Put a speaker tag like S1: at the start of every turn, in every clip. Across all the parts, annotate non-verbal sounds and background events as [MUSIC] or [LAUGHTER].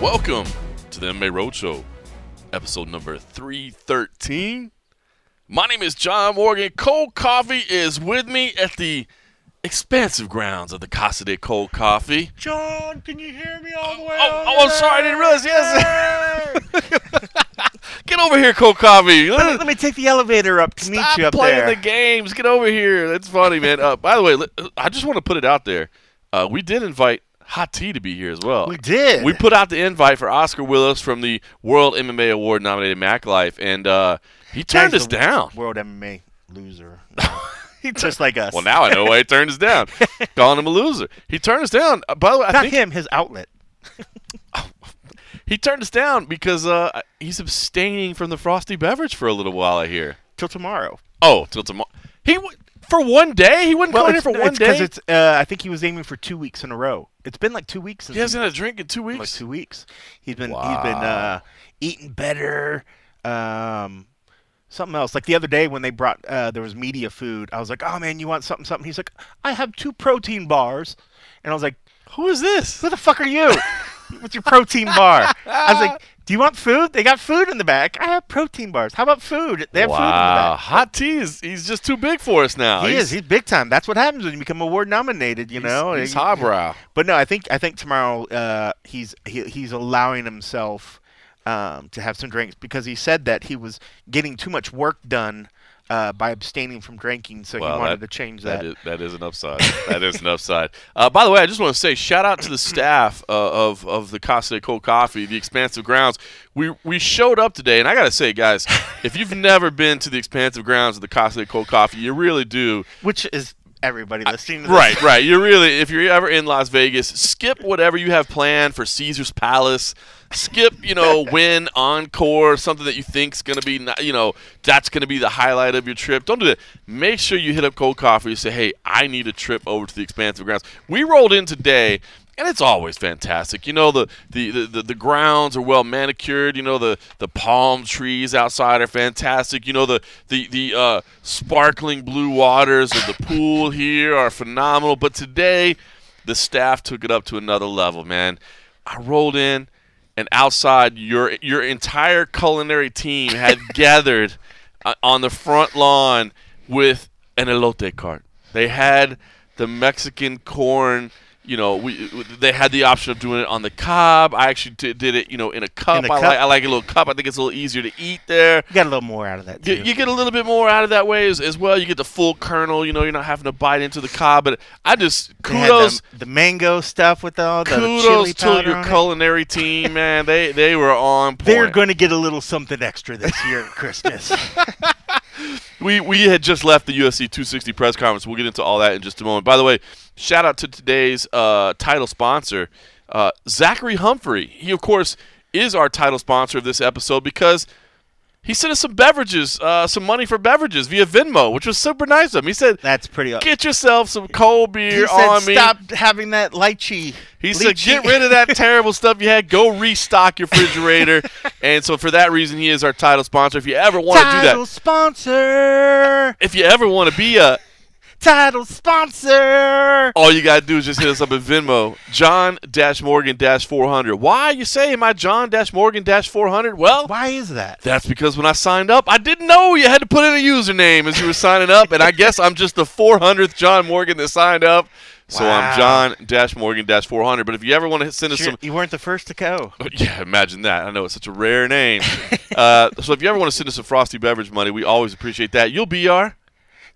S1: Welcome to the MMA Roadshow, episode number 313. My name is John Morgan. Cold Coffee is with me at the expansive grounds of the Casa de Cold Coffee.
S2: John, can you hear me all the oh, way?
S1: Oh, oh, I'm sorry, I didn't realize. Yes. [LAUGHS] Get over here, Coffee.
S2: let, me, let me take the elevator up to meet you up
S1: playing
S2: there.
S1: the games. Get over here. That's funny, man. Uh, by the way, I just want to put it out there. Uh, we did invite Hot T to be here as well.
S2: we did.
S1: We put out the invite for Oscar Willis from the World MMA Award nominated Mac Life, and uh, he turned us down.
S2: World MMA loser. [LAUGHS] Just like us.
S1: Well, now I know why he turned us down. [LAUGHS] Calling him a loser. He turned us down. Uh, by the way, I
S2: Not
S1: think
S2: him, his outlet. [LAUGHS]
S1: he turned us down because uh, he's abstaining from the frosty beverage for a little while. I hear.
S2: Till tomorrow.
S1: Oh, till tomorrow. He w- for one day. He wouldn't come in here for one
S2: it's
S1: day.
S2: it's. Uh, I think he was aiming for two weeks in a row. It's been like two weeks. Since
S1: he hasn't had a drink in two weeks.
S2: like two weeks. He's been Wow. he's been uh, eating better. Um, something else. Like the other day when they brought uh, there was media food. I was like, oh man, you want something? Something? He's like, I have two protein bars, and I was like,
S1: Who is this?
S2: who the fuck are you? [LAUGHS] With your protein bar. I was like, [LAUGHS] do you want food? They got food in the back. I have protein bars. How about food? They have food in the
S1: wow,
S2: back.
S1: Hot Tea is he's just too big for us now.
S2: He
S1: he's,
S2: is. He's big time. That's what happens when you become award nominated. You
S1: he's-
S2: know.
S1: he's
S2: You-
S1: highbrow.
S2: But no, I think I think tomorrow uh, he's he, he's allowing himself um, to have some drinks because he said that he was getting too much work done uh, by abstaining from drinking, so
S1: Well,
S2: he wanted
S1: that-
S2: to change that.
S1: That is, that is an upside. that is an upside. [LAUGHS] Uh, by the way, I just want to say shout out to the staff uh, of of the Casa de Cold Coffee, the Expansive Grounds. We we showed up today, and I gotta say, guys, if you've [LAUGHS] never been to the Expansive Grounds of the Casa de Cold Coffee, you really do.
S2: Which is everybody listening to this.
S1: Right, right. You really, if you're ever in Las Vegas, skip whatever you have planned for Caesar's Palace. Skip, you know, Wynn Encore, something that you think's gonna be, not- you know, that's gonna be the highlight of your trip. Don't do that. Make sure you hit up Cold Coffee and say, "Hey, I need a trip over to the Expansive Grounds." We rolled in today. And it's always fantastic. You know the, the, the, the, the grounds are well manicured. You know the, the palm trees outside are fantastic. You know the the the uh, sparkling blue waters of the pool here are phenomenal. But today, the staff took it up to another level, man. I rolled in, and outside, your your entire culinary team had [LAUGHS] gathered uh, on the front lawn with an elote cart. They had the Mexican corn. You know, we uh, they had the option of doing it on the cob. I actually did, did it, you know, in a cup.
S2: a
S1: I
S2: cup?
S1: like I like a little cup. I think it's a little easier to eat there.
S2: You got a little more out of that
S1: You,
S2: too.
S1: you get a little bit more out of that way as, as well. You get the full kernel. You know, you're not having to bite into the cob. But I just kudos
S2: the, the mango stuff with all the chili
S1: kudos to your
S2: on it.
S1: culinary team, [LAUGHS] man. They they were on point.
S2: They're going to get a little something extra this year at Christmas. [LAUGHS]
S1: we we had just left the UFC 260 press conference. We'll get into all that in just a moment. By the way, shout out to today's uh, title sponsor, uh, Zachary Humphrey. He of course is our title sponsor of this episode because he sent us some beverages, uh, some money for beverages via Venmo, which was super nice of him. He said,
S2: That's pretty.
S1: "Get yourself some cold beer he
S2: said,
S1: on me."
S2: "Stop having that lychee."
S1: He said, "Get rid of that [LAUGHS] terrible stuff you had. Go restock your refrigerator." [LAUGHS] and so, for that reason, he is our title sponsor. If you ever want to do that, Title
S2: sponsor.
S1: if you ever want to be a
S2: Title sponsor.
S1: All you gotta do is just hit us up at Venmo, John Morgan 400. Why are you say my I John Morgan 400? Well,
S2: Why is that?
S1: that's because when I signed up, I didn't know you had to put in a username as you were signing up, and I guess I'm just the 400th John Morgan that signed up. So I'm
S2: Wow.
S1: John Morgan 400. But if you ever want to send us
S2: Sure,
S1: some
S2: you weren't the first to go.
S1: yeah, imagine that. I know it's such a rare name. [LAUGHS] uh, so if you ever want to send us some frosty beverage money, we always appreciate that. You'll be our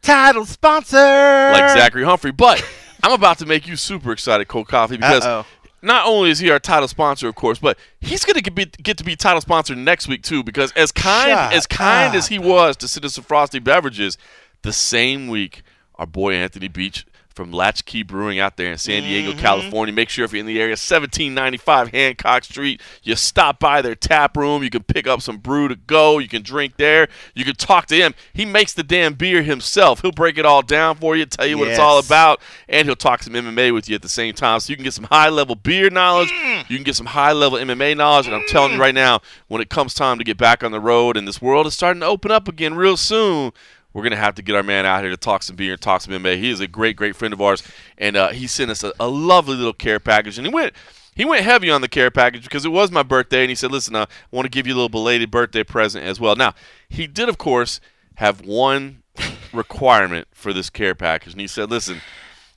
S2: Title sponsor.
S1: like Zachary Humphrey. But I'm about to make you super excited, Cold Coffee, because
S2: Uh-oh.
S1: not only is he our title sponsor, of course, but he's going to get, get to be title sponsor next week too. Because as kind
S2: Shut
S1: as kind as he was to send us some frosty beverages, the same week our boy Anthony Beach from Latchkey Brewing out there in San Diego,
S2: Mm-hmm.
S1: California. Make sure if you're in the area, 1795 Hancock Street, you stop by their tap room. You can pick up some brew to go. You can drink there. You can talk to him. He makes the damn beer himself. He'll break it all down for you, tell you what it's all about, and he'll talk some MMA with you at the same time. So you can get some high level beer knowledge.
S2: Mm.
S1: You can get some high level MMA knowledge. And I'm telling you right now, when it comes time to get back on the road and this world is starting to open up again real soon, we're gonna have to get our man out here to talk some beer and talk some MMA. He is a great, great friend of ours, and uh, he sent us a, a lovely little care package, and he went. He went heavy on the care package because it was my birthday, and he said, "Listen, uh, I want to give you a little belated birthday present as well." Now, he did, of course, have one [LAUGHS] requirement for this care package, and he said, "Listen,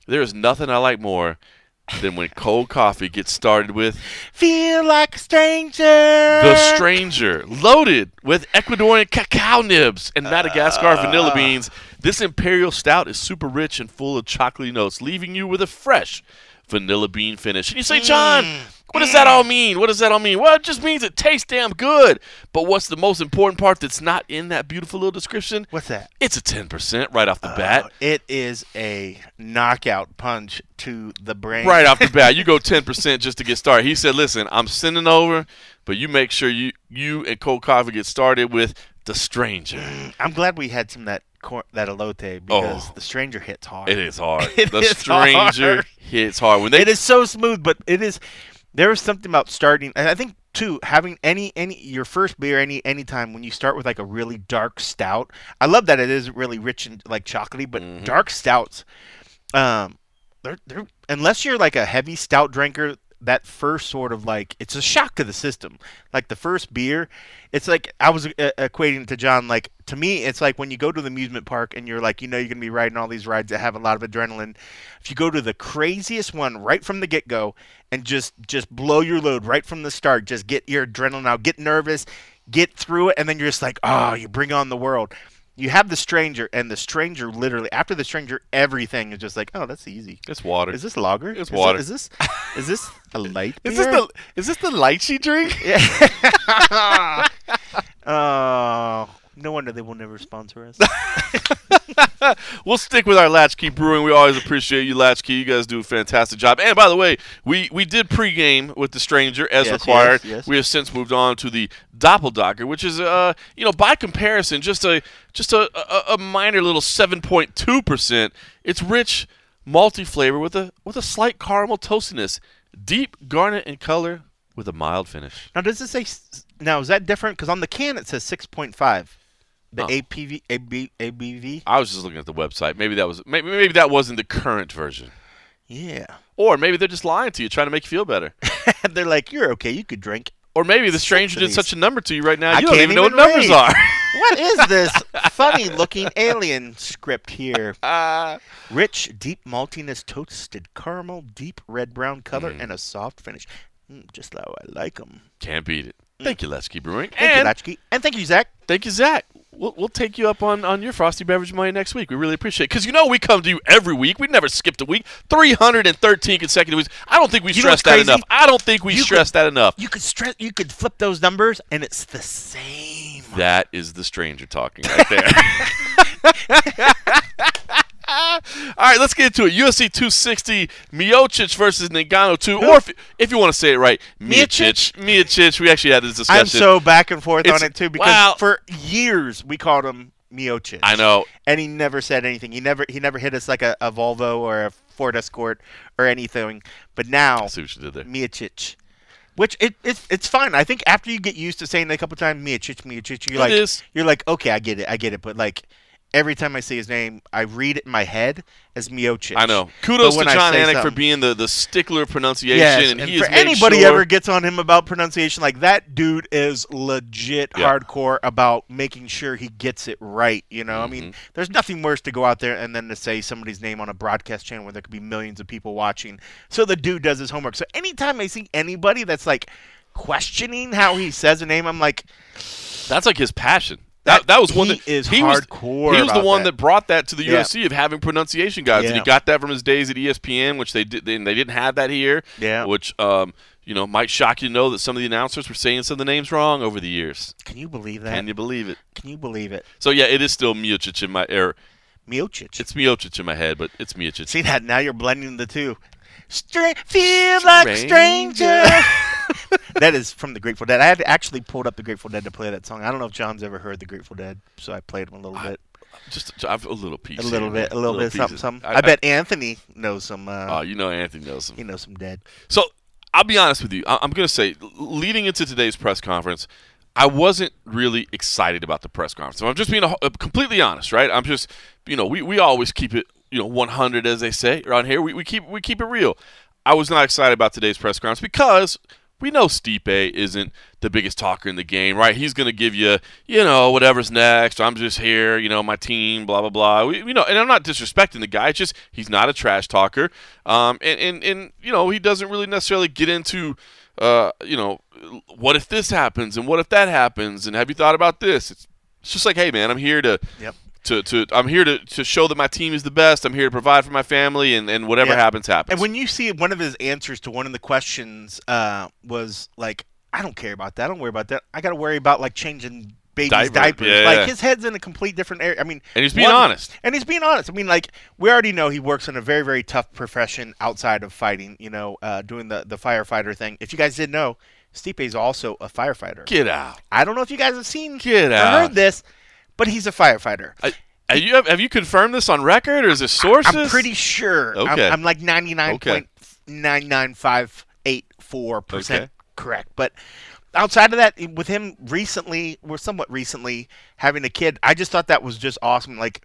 S1: there is nothing I like more than when cold coffee gets started with
S2: Feel like a stranger.
S1: the Stranger, loaded with Ecuadorian cacao nibs and Madagascar ah. vanilla beans. This imperial stout is super rich and full of chocolatey notes, leaving you with a fresh vanilla bean finish. And you say, John, what does that all mean? What does that all mean? Well, it just means it tastes damn good. But what's the most important part that's not in that beautiful little description?
S2: What's that?
S1: It's a 10% right off the bat.
S2: Uh, it is a knockout punch to the brain.
S1: right off the [LAUGHS] bat. You go ten percent just to get started. He said, "Listen, I'm sending over, but you make sure you you and cold coffee get started with the stranger.
S2: I'm glad we had some of that cor- that elote because
S1: Oh.
S2: the stranger hits hard.
S1: It is hard. [LAUGHS]
S2: It
S1: the
S2: is
S1: stranger
S2: hard.
S1: hits hard when they
S2: it is so smooth, but it is. There is something about starting, and I think too having any any your first beer any any time when you start with like a really dark stout. I love that it is really rich and like chocolatey, but
S1: Mhm.
S2: dark stouts, um, they're they're unless you're like a heavy stout drinker. That first sort of like it's a shock to the system. Like the first beer, it's like I was uh, equating it to John. Like to me, it's like when you go to the amusement park and you're like, you know, you're gonna be riding all these rides that have a lot of adrenaline. If you go to the craziest one right from the get go and just just blow your load right from the start, just get your adrenaline out, get nervous, get through it, and then you're just like, oh, you bring on the world. You have the stranger, and the stranger literally after the stranger, everything is just like, oh, that's easy.
S1: it's water.
S2: Is this lager?
S1: It's
S2: Is
S1: water.
S2: Is this is this a light? [LAUGHS]
S1: Is this the is this the lychee drink? [LAUGHS]
S2: Yeah. oh, [LAUGHS] no wonder they will never sponsor us. [LAUGHS]
S1: we'll stick with our Latchkey Brewing. We always appreciate you, Latchkey. You guys do a fantastic job. And by the way, we, we did pregame with the Stranger as
S2: Yes,
S1: required.
S2: yes, yes.
S1: We have since moved on to the Doppeldocker, which is uh you know by comparison just a just a, a, a minor little seven point two percent. It's rich, malty flavor with a with a slight caramel toastiness, deep garnet in color with a mild finish.
S2: now, does it say? Now, is that different? Because on the can it says six point five. The
S1: Oh.
S2: APV, AB, ABV.
S1: I was just looking at the website. Maybe that was maybe maybe that wasn't the current version.
S2: Yeah.
S1: Or maybe they're just lying to you, trying to make you feel better. [LAUGHS]
S2: They're like, you're okay. You could drink.
S1: Or maybe the stranger did such a number to you right now,
S2: I
S1: you don't
S2: can't
S1: even know what
S2: even
S1: numbers are. [LAUGHS] [LAUGHS]
S2: What is this funny looking alien script here?
S1: Uh,
S2: Rich, deep maltiness, toasted caramel, deep red brown color,
S1: Mm.
S2: and a soft finish. Mm, just how I like them.
S1: can't beat it. Thank you, Latchkey Brewing.
S2: Thank
S1: and
S2: you, Latchkey. And thank you, Zach.
S1: thank you, Zach. We'll, we'll take you up on, on your Frosty Beverage Money next week. We really appreciate it. Because you know we come to you every week. We never skipped a week. 313 consecutive weeks. I don't think we
S2: You know
S1: stress that
S2: crazy?
S1: enough. I don't think we
S2: You
S1: stress that enough.
S2: You could stress. You could flip those numbers, and it's the same.
S1: That is the stranger talking right there. [LAUGHS] All right, let's get into it. UFC 260, Miocic versus Ngannou 2, or if, if you want to say it right, Miocic. Miocic. We actually had this discussion.
S2: I'm so back and forth
S1: It's-
S2: on it too because
S1: wow.
S2: for years we called him Miocic.
S1: I know.
S2: and he never said anything. He never he never hit us like a, a Volvo or a Ford Escort or anything. But now
S1: I see what you did there.
S2: Miocic, which it, it's it's fine. I think after you get used to saying it a couple times, Miocic, Miocic, you're
S1: It
S2: like
S1: is.
S2: you're like okay, I get it, I get it. But like every time I see his name, I read it in my head as Miocic.
S1: I know. Kudos to
S2: Jon
S1: Anik for being the, the stickler of pronunciation,
S2: Yes,
S1: and,
S2: and
S1: he
S2: for anybody
S1: sure,
S2: ever gets on him about pronunciation, like that dude is legit
S1: Yeah.
S2: hardcore about making sure he gets it right. You know, I mean,
S1: Mm-hmm.
S2: there's nothing worse to go out there and then to say somebody's name on a broadcast channel where there could be millions of people watching. So the dude does his homework. So anytime I see anybody that's like questioning how he says a name, I'm like,
S1: That's like his passion. That,
S2: That-
S1: was one that
S2: is
S1: he was,
S2: hardcore
S1: He was the one
S2: that.
S1: that. brought that to the
S2: Yeah.
S1: UFC of having pronunciation guides, and he got that from his days at ESPN, which they did. They, they didn't have that here.
S2: Yeah.
S1: Which um, you know might shock you to know that some of the announcers were saying some of the names wrong over the years.
S2: can you believe that?
S1: Can you believe it?
S2: Can you believe it?
S1: So yeah, it is still Miocic in my er,
S2: Miocic.
S1: It's Miocic in my head, but it's Miocic.
S2: See that? Now you're blending the two. Stra- feel like a stranger. [LAUGHS] [LAUGHS] that is from the Grateful Dead. I had actually pulled up the Grateful Dead to play that song. I don't know if John's ever heard the Grateful Dead, so I played them a little
S1: I-
S2: bit,
S1: Just I've a little piece.
S2: a little
S1: here,
S2: bit, a little, bit, something,
S1: pieces.
S2: something. I, bet Anthony knows some. Uh,
S1: Oh, you know Anthony knows him.
S2: he knows some Dead.
S1: So I'll be honest with you. I- I'm going to say, leading into today's press conference, I wasn't really excited about the press conference. I'm just being a, uh, completely honest, right? I'm just, you know, we, we always keep it, you know, 100 as they say around here. We, we keep we keep it real. I was not excited about today's press conference because we know Stipe isn't the biggest talker in the game, right? He's going to give you, you know, whatever's next. I'm just here, you know, my team, blah blah blah. We, you know, and I'm not disrespecting the guy. It's just he's not a trash talker, um, and and and you know, he doesn't really necessarily get into, uh, you know, what if this happens and what if that happens and have you thought about this? It's, it's just like, hey man, I'm here to
S2: Yep.
S1: To, to I'm here to, to show that my team is the best. I'm here to provide for my family, and, and whatever
S2: Yeah.
S1: happens, happens.
S2: And when you see one of his answers to one of the questions uh, was like, "I don't care about that. I don't worry about that. I got to worry about like changing baby's
S1: Diaper,
S2: diapers."
S1: yeah.
S2: Like his head's in a complete different area. I mean,
S1: And he's being
S2: one-
S1: honest.
S2: And he's being honest. I mean, like we already know he works in a very very tough profession outside of fighting. You know, uh, doing the the firefighter thing. If you guys didn't know, Stipe's also a firefighter.
S1: Get out.
S2: I don't know if you guys have seen
S1: Get out.
S2: heard this, but he's a firefighter.
S1: I, have you have you confirmed this on record, or is this sources?
S2: I'm pretty sure. I'm-
S1: Okay.
S2: I'm, like ninety nine
S1: Okay.
S2: point nine nine five eight four
S1: Okay.
S2: percent correct. But outside of that, with him recently, or somewhat recently, having a kid, I just thought that was just awesome. Like,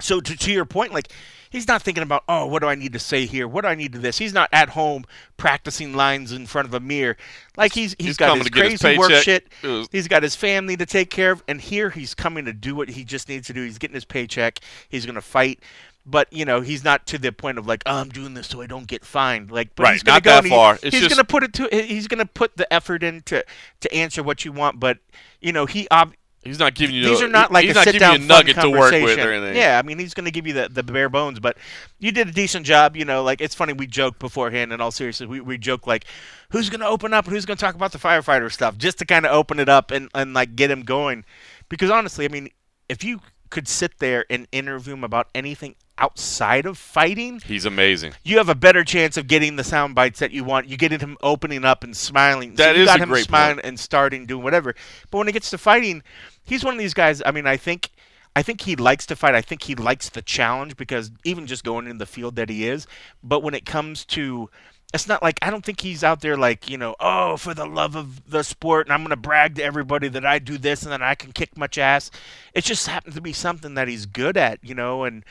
S2: so to, to your point, like he's not thinking about, oh, what do I need to say here? What do I need to this? He's not at home practicing lines in front of a mirror. Like he's he's
S1: He's
S2: got his
S1: get his
S2: crazy work shit.
S1: Was-
S2: He's got his family to take care of, and here he's coming to do what he just needs to do. He's getting his paycheck. He's going to fight, but you know he's not to the point of like, oh, I'm doing this so I don't get fined. Like, but
S1: Right,
S2: he's gonna
S1: not
S2: go
S1: that
S2: he-
S1: far. It's
S2: he's
S1: just-
S2: going to put it to. He's going to put the effort in to to answer what you want. But you know he ob-
S1: He's not giving you.
S2: these
S1: no-
S2: are not like
S1: he's
S2: a
S1: not giving you a nugget to work with or anything.
S2: Yeah, I mean he's going to give you the, the bare bones, but you did a decent job. You know, like it's funny we joked beforehand. In all seriousness, we we joke like, who's going to open up and who's going to talk about the firefighter stuff, just to kind of open it up and and like get him going. Because honestly, I mean, if you could sit there and interview him about anything outside of fighting,
S1: He's amazing.
S2: you have a better chance of getting the sound bites that you want. You get him opening up and smiling.
S1: That
S2: so you
S1: is
S2: got
S1: a
S2: him
S1: great
S2: smiling
S1: point.
S2: and starting doing whatever. But when it gets to fighting, he's one of these guys. I mean, I think. I think he likes to fight. I think he likes the challenge because even just going in the field that he is. But when it comes to, it's not like I don't think he's out there like you know, oh, for the love of the sport, and I'm gonna brag to everybody that I do this and that I can kick much ass. It just happens to be something that he's good at, you know, and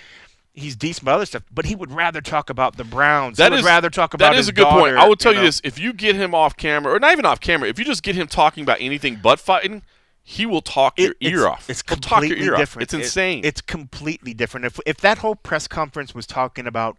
S2: he's decent about other stuff. But he would rather talk about the Browns.
S1: That
S2: he would rather talk about
S1: That
S2: his
S1: a good point. I will tell you,
S2: know.
S1: this: if you get him off camera, or not even off camera, if you just get him talking about anything but fighting, he will talk your ear off.
S2: It's
S1: He'll talk
S2: completely
S1: your ear
S2: different.
S1: Off. It's
S2: It-
S1: insane.
S2: it's completely different. If if that whole press conference was talking about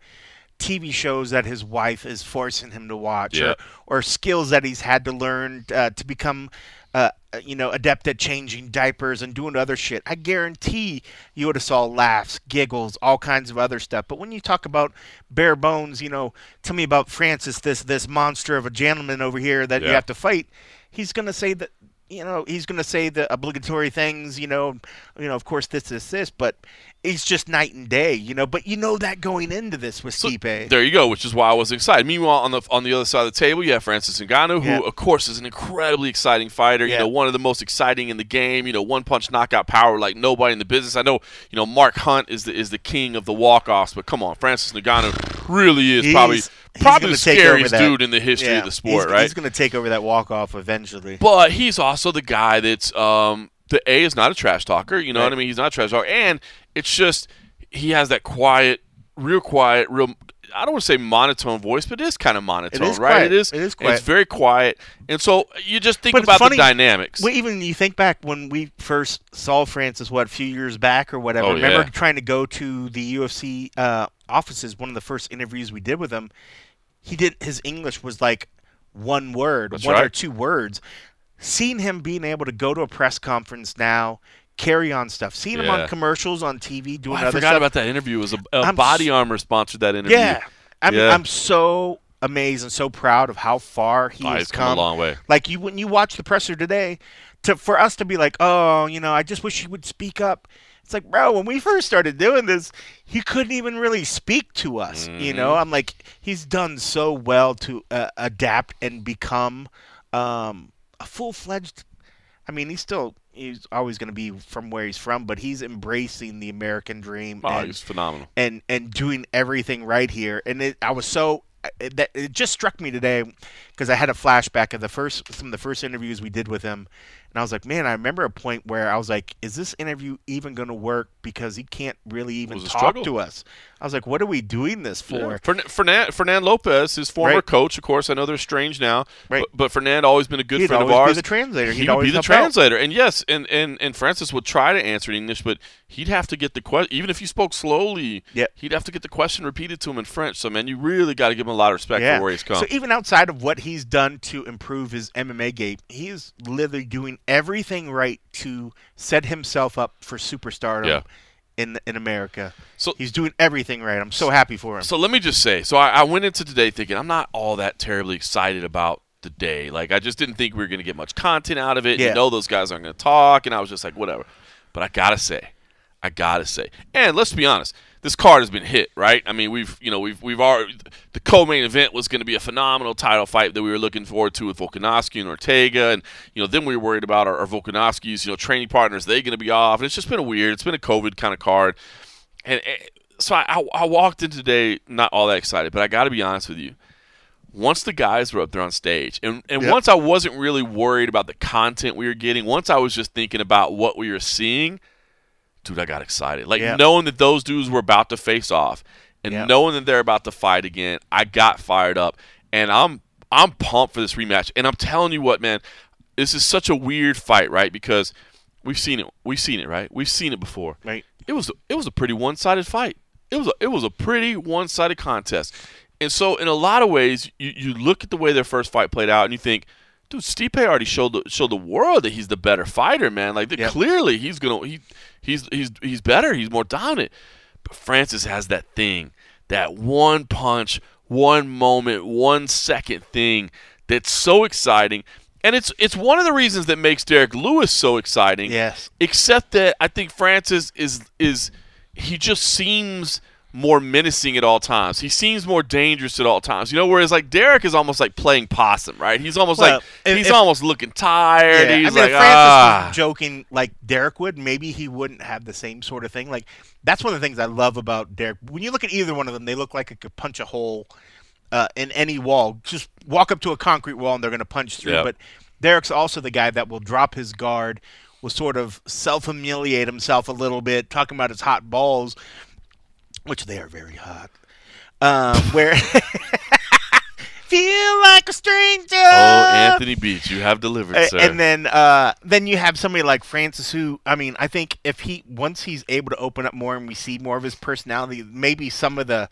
S2: TV shows that his wife is forcing him to watch,
S1: Yeah.
S2: or, or skills that he's had to learn uh, to become, uh, you know, adept at changing diapers and doing other shit, I guarantee you would have saw laughs, giggles, all kinds of other stuff. But when you talk about bare bones, you know, tell me about Francis, this this monster of a gentleman over here that you have to fight. He's gonna say that you know, he's going to say the obligatory things, you know, you know, of course this, this, this, but it's just night and day, you know. But you know that going into this with Stipe.
S1: There you go, which is why I was excited. Meanwhile, on the on the other side of the table, you have Francis Ngannou, who,
S2: Yeah.
S1: of course, is an incredibly exciting fighter. You know, one of the most exciting in the game. You know, one punch knockout power like nobody in the business. I know, you know, Mark Hunt is the is the king of the walk offs, but come on, Francis Ngannou really is
S2: He's-
S1: probably
S2: he's
S1: probably the
S2: take over
S1: scariest dude in the history
S2: yeah,
S1: of the sport,
S2: he's,
S1: right?
S2: He's going to take over that walk off eventually.
S1: But he's also the guy that's um the A is not a trash talker, you know what I mean? He's not a trash talker. And it's just he has that quiet, real quiet, real I don't want to say monotone voice, but it is kind of monotone,
S2: is
S1: right?
S2: quiet.
S1: It is.
S2: It is quiet.
S1: It's very quiet. And so you just think
S2: But
S1: about
S2: funny-
S1: the dynamics.
S2: Well, even you think back when we first saw Francis, what a few years back or whatever.
S1: Oh,
S2: Remember
S1: yeah.
S2: trying to go to the UFC uh, offices? One of the first interviews we did with him, he did his English was like one word,
S1: That's
S2: one or two words. Seeing him being able to go to a press conference now, carry on stuff. Seeing him on commercials on TV doing
S1: Oh, I
S2: other
S1: forgot
S2: stuff.
S1: about that interview. It was a, a Body Armor sponsored that interview.
S2: yeah, I'm
S1: Yeah.
S2: I'm so amazed and so proud of how far he
S1: Oh,
S2: has
S1: he's come a long way.
S2: like you when you watch the presser today, to for us to be like, oh, you know, I just wish he would speak up. It's like, bro, when we first started doing this, he couldn't even really speak to us. You know, I'm like, he's done so well to uh, adapt and become um, a full fledged. I mean, he's still he's always going to be from where he's from, but he's embracing the American dream
S1: Oh,
S2: and,
S1: he's phenomenal.
S2: and and doing everything right here. And it, I was so it, that it just struck me today because I had a flashback of the first some of the first interviews we did with him, and I was like, man, I remember a point where I was like, is this interview even going to work because he can't really even talk to us? I was like, what are we doing this for?
S1: Yeah. Fern- Fernand, Fernand Lopez, his former
S2: Right.
S1: coach, of course. I know they're strange now,
S2: Right.
S1: but, but Fernand always been a good
S2: He'd
S1: friend of
S2: always be
S1: ours.
S2: the translator.
S1: He
S2: He'd always
S1: be the
S2: help out.
S1: translator, and yes, and, and, and Francis would try to answer in English, but he'd have to get the question. Even if he spoke slowly,
S2: Yep.
S1: he'd have to get the question repeated to him in French. So, man, you really got to give him a lot of respect
S2: Yeah.
S1: for where he's come.
S2: So even outside of what he's done to improve his MMA game, he is literally doing everything right to set himself up for superstardom
S1: Yeah.
S2: in in America.
S1: So-
S2: he's doing everything right. I'm so happy for him.
S1: So let me just say, so I, I went into today thinking I'm not all that terribly excited about the day. Like I just didn't think we were going to get much content out of it.
S2: Yeah.
S1: You know, those guys aren't going to talk, and I was just like, whatever. But I gotta say, I gotta say, and let's be honest, this card has been hit, right? I mean, we've you know we've we've already the co-main event was going to be a phenomenal title fight that we were looking forward to with Volkanovski and Ortega, and you know then we were worried about our, our Volkanovski's you know training partners, they going to be off, and it's just been a weird, it's been a COVID kind of card, and, and so I, I, I walked in today not all that excited, but I got to be honest with you. Once the guys were up there on stage, and, and
S2: Yep.
S1: once I wasn't really worried about the content we were getting, once I was just thinking about what we were seeing, dude, I got excited. Like knowing that those dudes were about to face off, and knowing that they're about to fight again, I got fired up, and I'm I'm pumped for this rematch. And I'm telling you what, man, this is such a weird fight, right? Because we've seen it, we've seen it, right? We've seen it before
S2: right?
S1: it was it was a pretty one sided fight. It was a, it was a pretty one sided contest, and so in a lot of ways, you, you look at the way their first fight played out, and you think, dude, Stipe already showed the showed the world that he's the better fighter, man. Like
S2: Yep.
S1: clearly he's gonna he he's he's he's better, he's more dominant. But Francis has that thing, that one punch, one moment, one second thing that's so exciting. And it's it's one of the reasons that makes Derrick Lewis so exciting
S2: Yes.
S1: except that I think Francis is is he just seems more menacing at all times. He seems more dangerous at all times. You know, whereas like Derrick is almost like playing possum, right? He's almost
S2: Well,
S1: like
S2: if-
S1: he's
S2: if-
S1: almost looking tired.
S2: Yeah,
S1: He's
S2: I mean,
S1: like
S2: if Francis
S1: ah.
S2: was joking like Derrick would, maybe he wouldn't have the same sort of thing. Like that's one of the things I love about Derrick. When you look at either one of them, they look like it could punch a hole uh, in any wall. Just walk up to a concrete wall and they're going to punch through.
S1: Yep.
S2: But Derrick's also the guy that will drop his guard, will sort of self humiliate himself a little bit, talking about his hot balls, which they are very hot. Um, where [LAUGHS] feel like a stranger.
S1: Oh, Anthony Beach, you have delivered, sir.
S2: And then uh, then you have somebody like Francis who I mean, I think if he once he's able to open up more and we see more of his personality, maybe some of the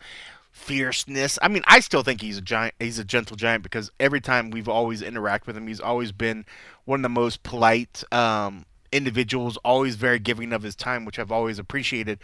S2: fierceness. I mean, I still think he's a giant he's a gentle giant because every time we've always interacted with him, he's always been one of the most polite um, individuals, always very giving of his time, which I've always appreciated.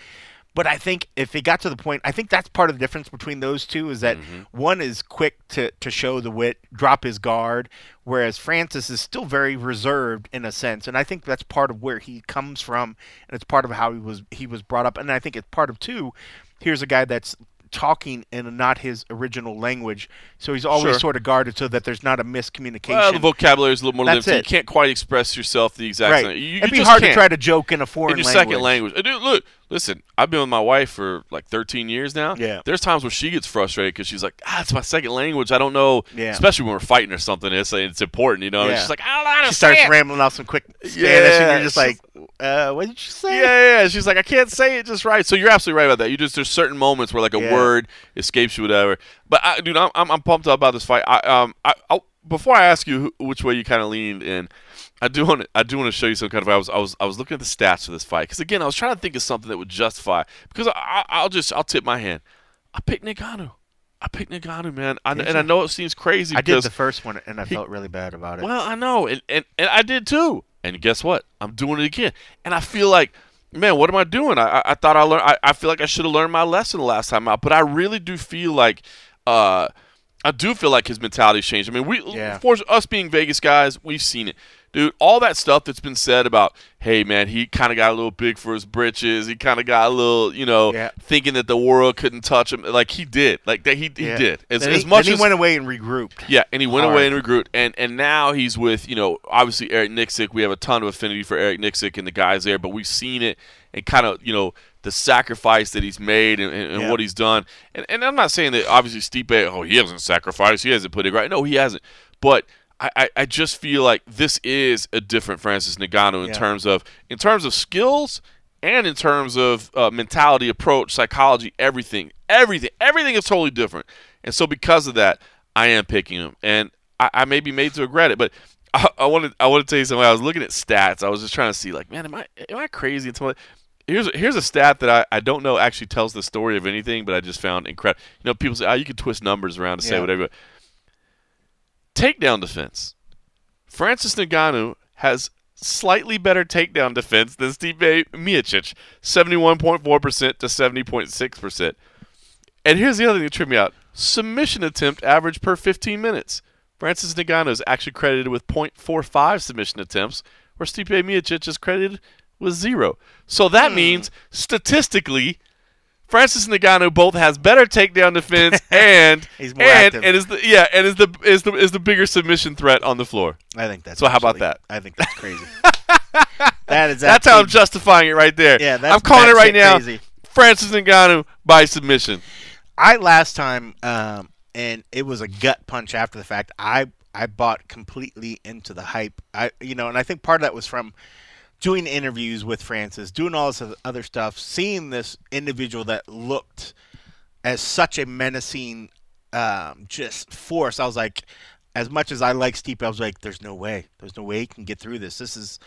S2: But I think if it got to the point, I think that's part of the difference between those two is that one is quick to, to show the wit, drop his guard, whereas Francis is still very reserved in a sense. And I think that's part of where he comes from, and it's part of how he was he was brought up. And I think it's part of too. Here's a guy that's talking in not his original language, so he's always
S1: Sure.
S2: sort of guarded so that there's not a miscommunication.
S1: well, the vocabulary is a little more
S2: That's
S1: limited.
S2: it.
S1: You can't quite express yourself the exact
S2: right.
S1: same. You, you
S2: It'd be
S1: just
S2: hard
S1: can't.
S2: to try to joke in a foreign
S1: in your
S2: language.
S1: second language. Uh, Dude, look, listen. I've been with my wife for like 13 years now.
S2: Yeah.
S1: There's times where she gets frustrated because she's like, "Ah, it's my second language. I don't know."
S2: Yeah.
S1: Especially when we're fighting or something, it's it's important, you know. And
S2: Yeah.
S1: she's like, "I don't know how
S2: She starts
S1: it."
S2: rambling off some quick Spanish, and
S1: Yeah,
S2: you're just like, uh, "What did you say?"
S1: Yeah, yeah, yeah. She's like, I can't say it just right. So you're absolutely right about that. You just there's certain moments where like a
S2: Yeah.
S1: word escapes you, whatever. But I, dude, I'm, I'm I'm pumped up about this fight. I um I I'll, before I ask you which way you kind of leaned in, I do want to I do want to show you some kind of. I was I was I was looking at the stats for this fight because again I was trying to think of something that would justify because I, I I'll just I'll tip my hand. I picked Ngannou. I picked Ngannou, man. I, and? I know it seems crazy.
S2: I did the first one, and I felt really bad about it.
S1: well, I know, and, and and I did too. And guess what? I'm doing it again. And I feel like, man, what am I doing? I I, I thought I learned. I, I feel like I should have learned my lesson the last time out. But I really do feel like, uh, I do feel like his mentality's changed. I mean, we
S2: Yeah.
S1: for us being Vegas guys, we've seen it. dude, all that stuff that's been said about, hey man, he kind of got a little big for his britches. He kind of got a little, you know,
S2: Yeah.
S1: thinking that the world couldn't touch him. Like he did, like that he, he
S2: Yeah.
S1: did. As,
S2: then
S1: as
S2: he,
S1: much
S2: then he
S1: as
S2: went away and regrouped.
S1: yeah, and he went away and regrouped, and and now he's with you know obviously Eric Nicksick. We have a ton of affinity for Eric Nicksick and the guys there, but we've seen it and kind of you know the sacrifice that he's made and, and,
S2: Yeah.
S1: what he's done. And, and I'm not saying that obviously Stipe, oh he hasn't sacrificed, he hasn't put it right. No, he hasn't. But I, I, just feel like this is a different Francis Ngannou in
S2: Yeah.
S1: terms of in terms of skills and in terms of uh, mentality, approach, psychology, everything, everything, everything is totally different. And so because of that, I am picking him, and I, I may be made to regret it. But [LAUGHS] I, I wanted I want to tell you something. I was looking at stats. I was just trying to see, like, man, am I am I crazy? Here's here's a stat that I, I don't know actually tells the story of anything, but I just found incredible. You know, people say, oh, you can twist numbers around to say whatever. Takedown defense. Francis Ngannou has slightly better takedown defense than Stipe Miocic, 71.4% to 70.6%. And here's the other thing that tripped me out. Submission attempt average per 15 minutes. Francis Ngannou is actually credited with 0.45 submission attempts, where Stipe Miocic is credited with zero. So that means, statistically, Francis Ngannou both has better takedown defense [LAUGHS] and
S2: He's more
S1: and,
S2: active.
S1: and is the yeah and is the is the is the bigger submission threat on the floor.
S2: I think that's.
S1: So how about that?
S2: I think that's crazy. [LAUGHS] that is.
S1: That's how I'm justifying it right there.
S2: Yeah, that's
S1: I'm calling it right now.
S2: crazy.
S1: Francis Ngannou by submission.
S2: I last time, um, and it was a gut punch after the fact. I I bought completely into the hype. I you know, and I think part of that was from doing interviews with Francis, doing all this other stuff, seeing this individual that looked as such a menacing, um, just force. I was like, as much as I like Stipe, I was like, there's no way, there's no way he can get through this. This is,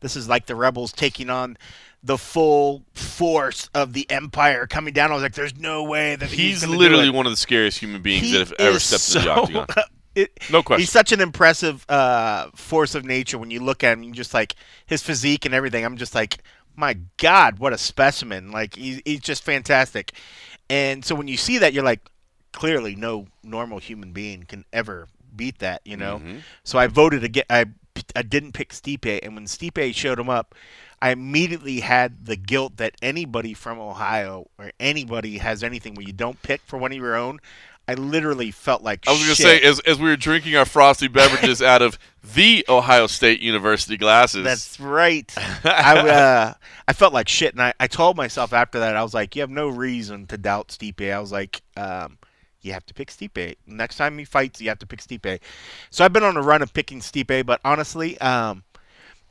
S2: this is like the rebels taking on the full force of the empire coming down. I was like, there's no way that he's,
S1: He's literally
S2: it.
S1: one of the scariest human beings
S2: He
S1: that have ever stepped into the
S2: so-
S1: octagon. [LAUGHS]
S2: it-
S1: No question.
S2: He's such an impressive uh, force of nature when you look at him. You just like his physique and everything. I'm just like, my God, what a specimen! Like he's he's just fantastic. And so when you see that, you're like, clearly, no normal human being can ever beat that. You know.
S1: Mhm.
S2: So I voted again. I I didn't pick Stipe, and when Stipe showed him up, I immediately had the guilt that anybody from Ohio or anybody has anything where you don't pick for one of your own. I literally felt like
S1: I was going to say, as, as we were drinking our frosty beverages out of the Ohio State University glasses,
S2: That's right. [LAUGHS] I uh, I felt like shit, and I, I told myself after that I was like, you have no reason to doubt Stipe. I was like, um, you have to pick Stipe. Next time he fights, you have to pick Stipe. So I've been on a run of picking Stipe, but honestly, um,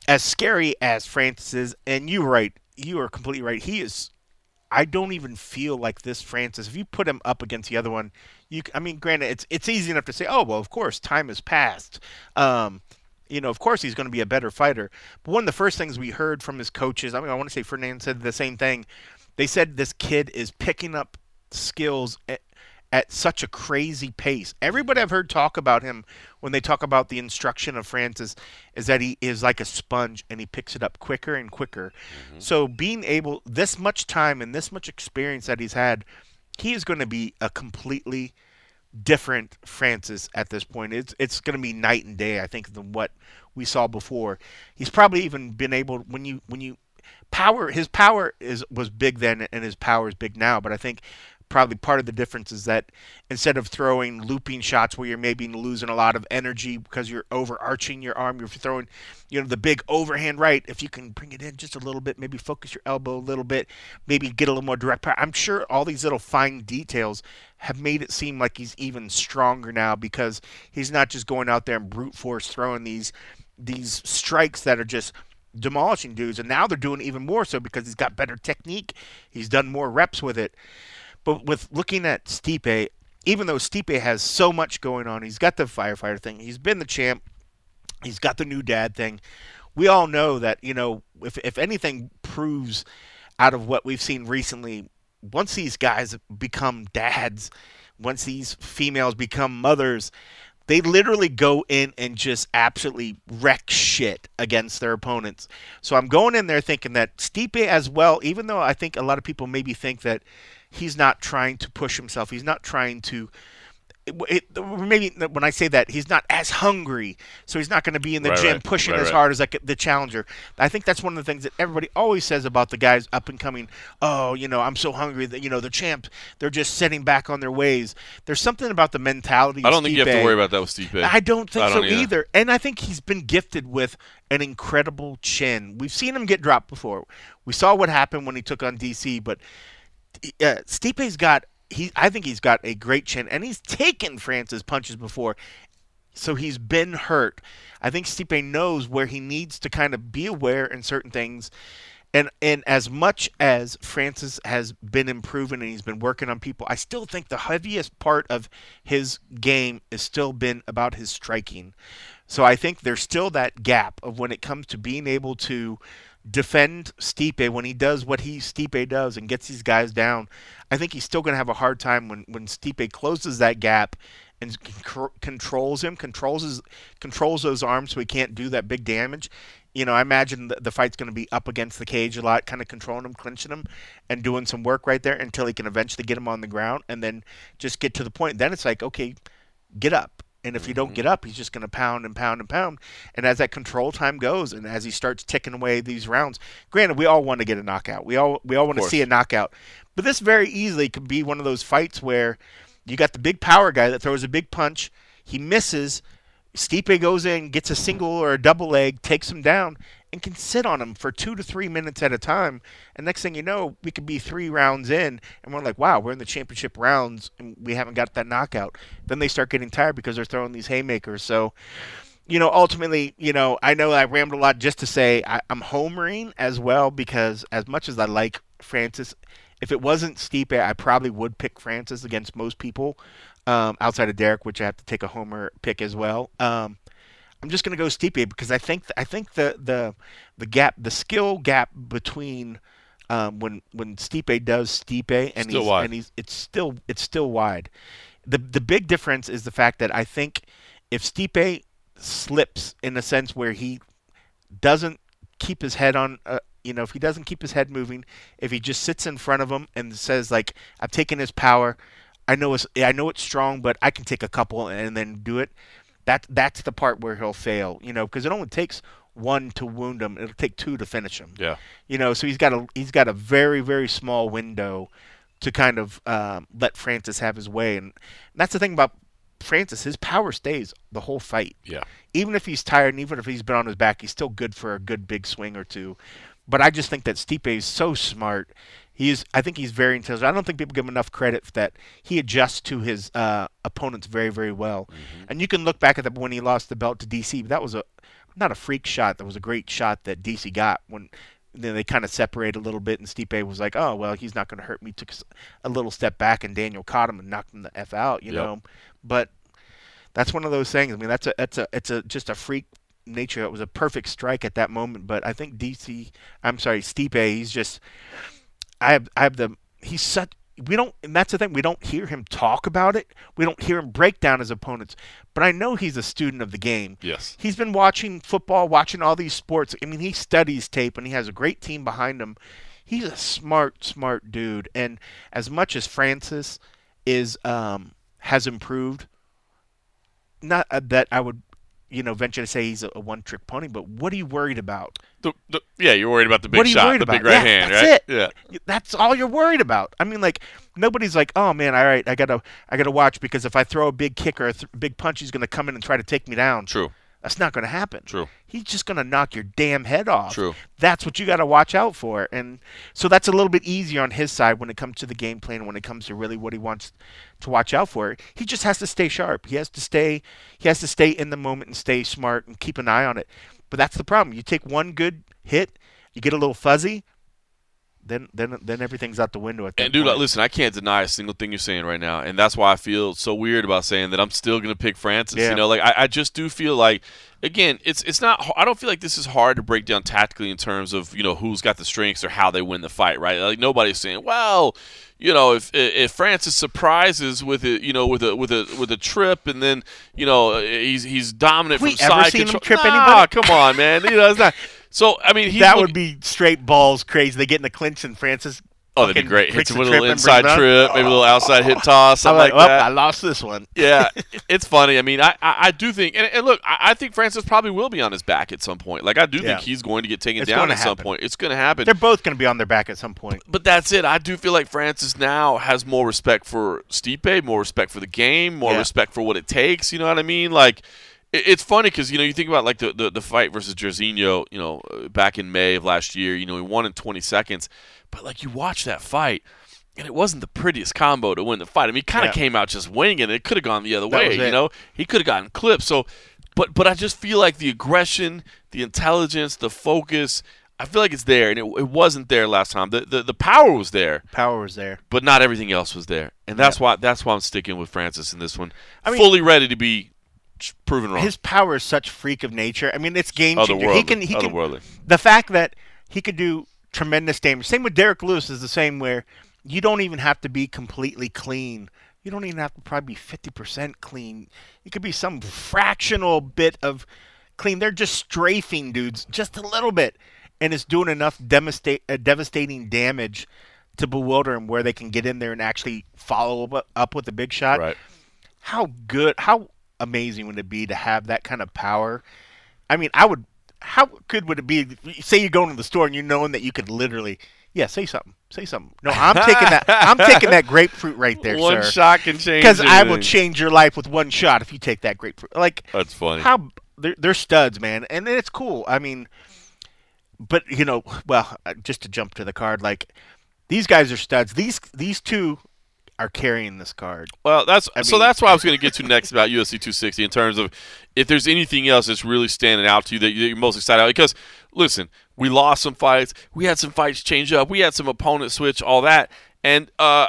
S2: as scary as Francis is, and you're right, you are completely right. He is. I don't even feel like this Francis. If you put him up against the other one, you. I mean, granted, it's it's easy enough to say, oh well, of course, time has passed. Um, you know, of course, he's going to be a better fighter. But one of the first things we heard from his coaches, I mean, I want to say Ferdinand said the same thing. They said this kid is picking up skills at, such a crazy pace. Everybody I've heard talk about him when they talk about the instruction of Francis is that he is like a sponge and he picks it up quicker and quicker. Mm-hmm. So being able this much time and this much experience that he's had, he is going to be a completely different Francis at this point. It's it's going to be night and day, I think, than what we saw before. He's probably even been able when you when you power his power is was big then and his power is big now, but I think probably part of the difference is that instead of throwing looping shots where you're maybe losing a lot of energy because you're overarching your arm, you're throwing, you know, the big overhand right. If you can bring it in just a little bit, maybe focus your elbow a little bit, maybe get a little more direct power. I'm sure all these little fine details have made it seem like he's even stronger now because he's not just going out there and brute force throwing these these strikes that are just demolishing dudes and now they're doing even more so because he's got better technique he's done more reps with it but with looking at Stipe, even though Stipe has so much going on, he's got the firefighter thing, he's been the champ, he's got the new dad thing. We all know that, you know, if, if anything proves out of what we've seen recently, once these guys become dads, once these females become mothers, they literally go in and just absolutely wreck shit against their opponents. So I'm going in there thinking that Stipe as well, even though I think a lot of people maybe think that he's not trying to push himself, he's not trying to it, maybe when I say that he's not as hungry, so he's not going to be in the
S1: Right,
S2: gym
S1: right,
S2: pushing
S1: right,
S2: as hard as like the challenger. I think that's one of the things that everybody always says about the guys up and coming. Oh, you know, I'm so hungry that you know the champs. They're just sitting back on their ways. There's something about the mentality.
S1: I don't think you have to worry about that with Steve.
S2: I don't think
S1: I don't
S2: so
S1: either.
S2: either. And I think he's been gifted with an incredible chin. We've seen him get dropped before. We saw what happened when he took on DC, but uh, Stipe's got he. I think he's got a great chin, and he's taken Francis punches before, so he's been hurt. I think Stipe knows where he needs to kind of be aware in certain things. And and as much as Francis has been improving and he's been working on people, I still think the heaviest part of his game has still been about his striking. So I think there's still that gap of when it comes to being able to defend Stipe when he does what he Stipe does and gets these guys down. I think he's still going to have a hard time when when Stipe closes that gap and c- controls him, controls his, controls those arms so he can't do that big damage. You know, I imagine the, the fight's going to be up against the cage a lot, kind of controlling him, clinching him, and doing some work right there until he can eventually get him on the ground and then just get to the point. Then it's like, okay, get up. And if you don't get mm-hmm. up, he's just going to pound and pound and pound. And as that control time goes, and as he starts ticking away these rounds, granted, we all want to get a knockout. We all we all want to see a knockout. But this very easily could be one of those fights where you got the big power guy that throws a big punch, he misses, Stipe goes in, gets a single or a double leg, takes him down, and can sit on them for two to three minutes at a time. And next thing you know, we could be three rounds in, and we're like, wow, we're in the championship rounds, and we haven't got that knockout. Then they start getting tired because they're throwing these haymakers. So, you know, ultimately, you know, I know I rambled a lot just to say I, I'm homering as well because as much as I like Francis, if it wasn't Stipe, I probably would pick Francis against most people um, outside of Derrick, which I have to take a homer pick as well. Um, I'm just gonna go Stipe because I think I think the the the gap, the skill gap between um, when when Stipe does Stipe and
S1: Still
S2: he's
S1: wide.
S2: and he's it's still it's still wide. The the big difference is the fact that I think if Stipe slips in a sense where he doesn't keep his head on uh, you know if he doesn't keep his head moving if he just sits in front of him and says like i've taken his power i know it's i know it's strong but i can take a couple and then do it that that's the part where he'll fail you know because it only takes one to wound him it'll take two to finish him
S1: Yeah.
S2: you know so he's got a he's got a very very small window to kind of um, let francis have his way and that's the thing about francis his power stays the whole fight
S1: Yeah.
S2: even if he's tired and even if he's been on his back, he's still good for a good big swing or two. But I just think that Stipe is so smart. He's, I think he's very intelligent. I don't think people give him enough credit that he adjusts to his uh, opponents very, very well. And you can look back at that when he lost the belt to DC. That was a not a freak shot. That was a great shot that DC got when then they kind of separated a little bit, and Stipe was like, "Oh well, he's not going to hurt me." Took a little step back, and Daniel caught him and knocked him the f out. You
S1: Yep.
S2: know, but that's one of those things. I mean, that's a that's a it's a just a freak nature. It was a perfect strike at that moment. But I think DC, I'm sorry, Stipe, he's just I have I have the he's such. We don't, and that's the thing. We don't hear him talk about it. We don't hear him break down his opponents. But I know he's a student of the game.
S1: Yes.
S2: He's been watching football, watching all these sports. I mean, he studies tape, and he has a great team behind him. He's a smart, smart dude. And as much as Francis is um, has improved, not uh, that I would, you know, venture to say he's a, one-trick pony. But what are you worried about?
S1: The, the, yeah, you're worried about the big
S2: what are you
S1: shot, the
S2: about?
S1: big right
S2: yeah,
S1: hand,
S2: that's
S1: right?
S2: It.
S1: Yeah.
S2: That's all you're worried about. I mean, like nobody's like, oh man, all right, I gotta, I gotta watch because if I throw a big kick or a th- big punch, he's gonna come in and try to take me down.
S1: True.
S2: That's not gonna happen.
S1: True.
S2: He's just gonna knock your damn head off.
S1: True.
S2: That's what you got to watch out for, and so that's a little bit easier on his side when it comes to the game plan. When it comes to really what he wants to watch out for, he just has to stay sharp. He has to stay, he has to stay in the moment and stay smart and keep an eye on it. But that's the problem. You take one good hit, you get a little fuzzy, then then then everything's out the window at that
S1: And dude,
S2: point.
S1: listen, I can't deny a single thing you're saying right now, and that's why I feel so weird about saying that I'm still gonna pick Francis.
S2: Yeah.
S1: You know, like I, I just do feel like, again, it's it's not. I don't feel like this is hard to break down tactically in terms of you know who's got the strengths or how they win the fight, right? Like nobody's saying, well, you know, if if Francis surprises with it, you know, with a with a with a trip, and then you know he's he's dominant
S2: Have we
S1: from
S2: ever
S1: side
S2: seen him trip
S1: nah,
S2: anybody?
S1: come on, man. You know, it's not. So I mean, he's
S2: that
S1: look-
S2: would be straight balls crazy. They get in the clinch and Francis
S1: Oh, that'd be great. Hits
S2: breaks
S1: him with a little inside trip,
S2: up.
S1: maybe a little outside hit [LAUGHS] toss,
S2: I'm
S1: something
S2: like,
S1: like
S2: oh, I lost this one.
S1: yeah, [LAUGHS] it's funny. I mean, I, I, I do think, and, and look, I, I think Francis probably will be on his back at some point. Like, I do
S2: Yeah.
S1: think he's going to get taken
S2: It's
S1: down
S2: gonna
S1: at some point. It's going to happen.
S2: They're both going to be on their back at some point.
S1: But that's it. I do feel like Francis now has more respect for Stipe, more respect for the game, more
S2: Yeah.
S1: respect for what it takes. You know what I mean? Like, it, it's funny because you know you think about like the, the the fight versus Jairzinho, you know, back in May of last year. You know, he won in 20 seconds, but like you watch that fight. And it wasn't the prettiest combo to win the fight. I mean, he kind of
S2: Yeah.
S1: came out just winging it. It could have gone the other
S2: That
S1: way, you know. He could have gotten clipped. So, but but I just feel like the aggression, the intelligence, the focus. I feel like it's there, and it, it wasn't there last time. The, the the power was there,
S2: Power was there.
S1: but not everything else was there, and that's why that's why I'm sticking with Francis in this one.
S2: I mean-
S1: Fully ready to be proven wrong.
S2: His power is such freak of nature. I mean, it's game changer.
S1: otherworldly,
S2: He can. He can. The fact that he could do tremendous damage. Same with Derrick Lewis is the same where you don't even have to be completely clean. You don't even have to probably be fifty percent clean. You could be some fractional bit of clean. They're just strafing dudes just a little bit, and it's doing enough devastate, uh, devastating damage to bewilder them where they can get in there and actually follow up, up with a big shot
S1: Right.
S2: how good, how amazing would it be to have that kind of power? I mean, I would. How good would it be? Say you go into the store and you knowing that you could literally, yeah, say something, say something. No, I'm taking that. I'm taking that grapefruit right there,
S1: One
S2: sir.
S1: shot can change.
S2: Because I will change your life with one shot if you take that grapefruit. Like
S1: That's funny.
S2: how they're, they're studs, man, and it's cool. I mean, but you know, well, uh, just to jump to the card, like these guys are studs. These these two are carrying this card.
S1: Well, that's
S2: I
S1: so.
S2: mean-
S1: That's what I was going to get to next about UFC 260 in terms of if there's anything else that's really standing out to you that you're most excited about. Because listen, we lost some fights, we had some fights change up, we had some opponent switch, all that, and uh,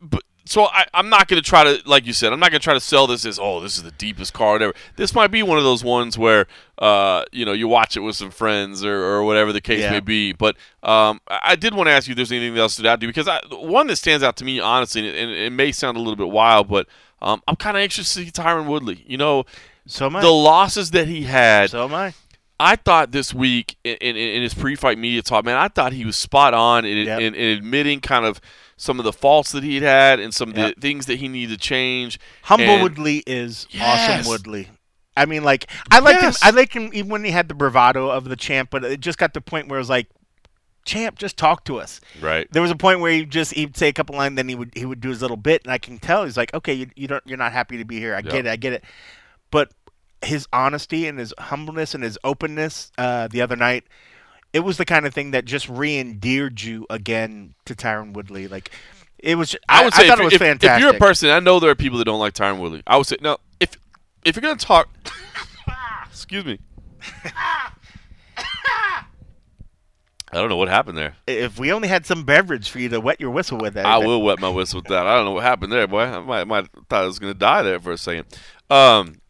S1: but so I, I'm not going to try to, like you said, I'm not going to try to sell this as oh, this is the deepest card ever. This might be one of those ones where uh, you know, you watch it with some friends or, or whatever the case
S2: Yeah.
S1: may be. But um, I did want to ask you if there's anything else to stood out to you because I, one that stands out to me, honestly, and it, it may sound a little bit wild, but um, I'm kind of anxious to see Tyron Woodley. You know,
S2: So am I.
S1: the losses that he had.
S2: so am I.
S1: I thought this week in, in, in his pre-fight media talk, man, I thought he was spot on in,
S2: Yep.
S1: in, in admitting kind of some of the faults that he had had and some of
S2: Yep.
S1: the things that he needed to change.
S2: Humble
S1: And-
S2: Woodley is
S1: Yes.
S2: awesome. Woodley. I mean, like I like
S1: Yes.
S2: him. I like him even when he had the bravado of the champ, but it just got to the point where it was like, champ, just talk to us.
S1: Right.
S2: There was a point where he just he'd say a couple lines, then he would he would do his little bit, and I can tell he's like, okay, you, you don't you're not happy to be here. I
S1: Yep.
S2: get it, I get it. But his honesty and his humbleness and his openness uh, the other night, it was the kind of thing that just re-endeared you again to Tyron Woodley. Like it was.
S1: I would say
S2: thought
S1: if,
S2: it was
S1: if,
S2: fantastic.
S1: if you're a person, I know there are people that don't like Tyron Woodley. I would say no. If if you're gonna talk, [LAUGHS] excuse me. I don't know what happened there.
S2: if we only had some beverage for you to wet your whistle with,
S1: I will wet my whistle with that. I don't know what happened there, boy. I might, might thought I was gonna die there for a second. Um,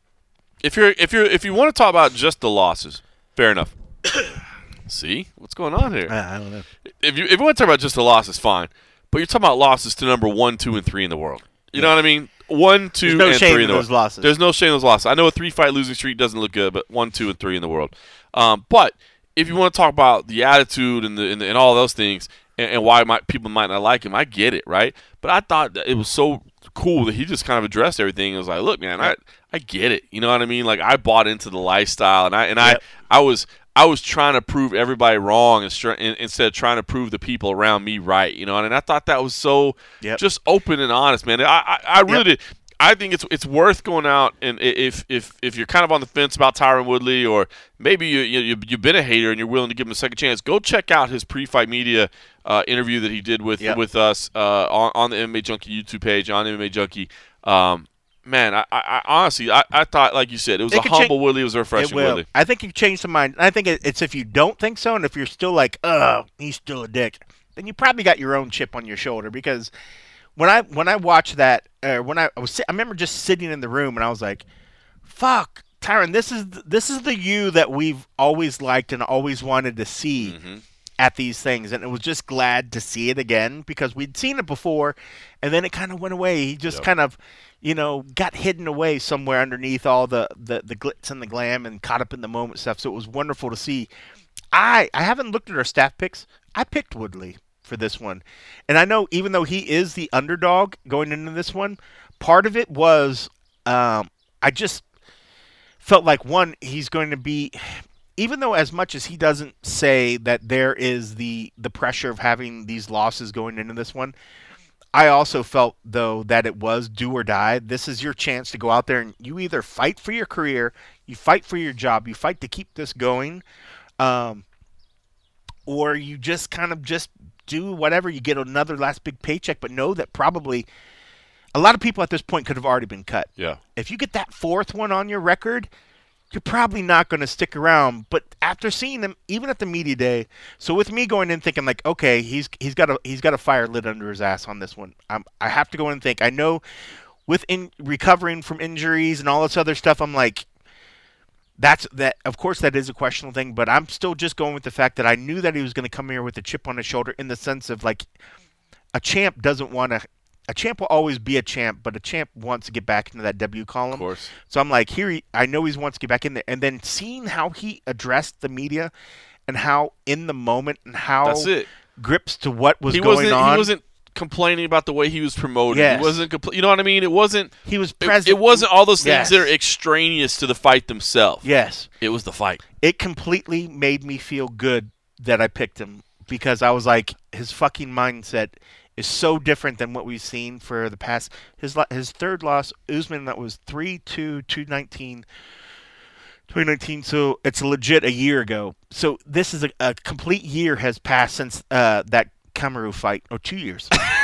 S1: if you're if you're if you want to talk about just the losses, fair enough. See what's going on here?
S2: I don't know.
S1: if you if you want to talk about just the it's fine. But you're talking about losses to number one, two, and three in the world. You know what I mean? One, two,
S2: There's no
S1: and
S2: shame
S1: three
S2: in
S1: in the
S2: those
S1: world.
S2: losses.
S1: There's no shame in those losses. I know a three fight losing streak doesn't look good, but one, two, and three in the world. Um, but if you want to talk about the attitude and the and, the, and all those things and, and why my, people might not like him, I get it, right? But I thought that it was so cool that he just kind of addressed everything. It was like, look, man, I I get it. You know what I mean? Like I bought into the lifestyle, and I and
S2: Yep.
S1: I I was I was trying to prove everybody wrong instead of trying to prove the people around me right. You know, and I thought that was so
S2: Yep.
S1: just open and honest, man. I I, I really
S2: Yep.
S1: did. I think it's it's worth going out and if if if you're kind of on the fence about Tyron Woodley or maybe you, you you've been a hater and you're willing to give him a second chance, go check out his pre-fight media uh, interview that he did with
S2: Yep.
S1: with us uh, on, on the MMA Junkie YouTube page on MMA Junkie. Um, man, I, I, I honestly I, I thought like you said it was
S2: It
S1: a humble Woodley, it was a
S2: It
S1: refreshing
S2: will.
S1: Woodley.
S2: I think you changed some mind. I think it, it's if you don't think so, and if you're still like, "Oh, he's still a dick," then you probably got your own chip on your shoulder. Because when I when I watched that, uh, when I, I was, I remember just sitting in the room and I was like, "Fuck, Tyron, this is this is the you that we've always liked and always wanted to see."
S1: Mm-hmm.
S2: At these things, and it was just glad to see it again because we'd seen it before, and then it kind of went away. He just
S1: Yep.
S2: kind of, you know, got hidden away somewhere underneath all the, the the glitz and the glam and caught up in the moment stuff. So it was wonderful to see. I I haven't looked at our staff picks. I picked Woodley. for this one. And I know even though he is the underdog going into this one, part of it was um, I just felt like one he's going to be even though as much as he doesn't say that there is the the pressure of having these losses going into this one I also felt though that it was do or die. This is your chance to go out there and you either fight for your career, you fight for your job, you fight to keep this going, um, or you just kind of just do whatever. You get another last big paycheck, but know that probably a lot of people at this point could have already been cut.
S1: Yeah.
S2: If you get that fourth one on your record, you're probably not going to stick around. But after seeing him, even at the media day, so with me going in thinking like, okay, he's he's got a he's got a fire lit under his ass on this one. I'm, I have to go in and think. I know, with in recovering from injuries and all this other stuff, I'm like, that's that. Of course, that is a questionable thing, but I'm still just going with the fact that I knew that he was going to come here with a chip on his shoulder, in the sense of like, a champ doesn't want to a champ will always be a champ, but a champ wants to get back into that W column.
S1: Of course.
S2: So I'm like, here, he, I know he wants to get back in there, and then seeing how he addressed the media, and how in the moment, and how
S1: That's it.
S2: grips to what was
S1: He
S2: going
S1: wasn't.
S2: on.
S1: He wasn't complaining about the way he was promoted.
S2: Yes.
S1: He wasn't. Compl- you know what I mean? It wasn't.
S2: He was
S1: It,
S2: present.
S1: it wasn't all those things
S2: Yes.
S1: that are extraneous to the fight themselves.
S2: Yes,
S1: It was the fight.
S2: it completely made me feel good that I picked him because I was like, his fucking mindset is so different than what we've seen for the past. His his third loss, Usman, that was 3 2 219. 2019, so it's legit a year ago. So this is a, a complete year has passed since uh, that Kamaru fight, or two years. [LAUGHS]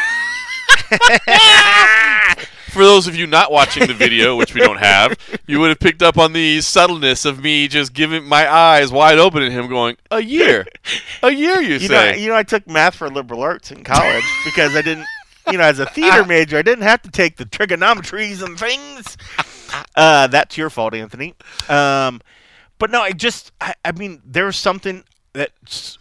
S2: [LAUGHS]
S1: For those of you not watching the video, which we don't have, you would have picked up on the subtleness of me just giving my eyes wide open at him, going, "A year, a year." You,
S2: You know,
S1: say?
S2: you know, I took math for liberal arts in college [LAUGHS] because I didn't, you know, as a theater major, I didn't have to take the trigonometries and things. Uh, that's your fault, Anthony. Um, but no, I just, I, I mean, there's something that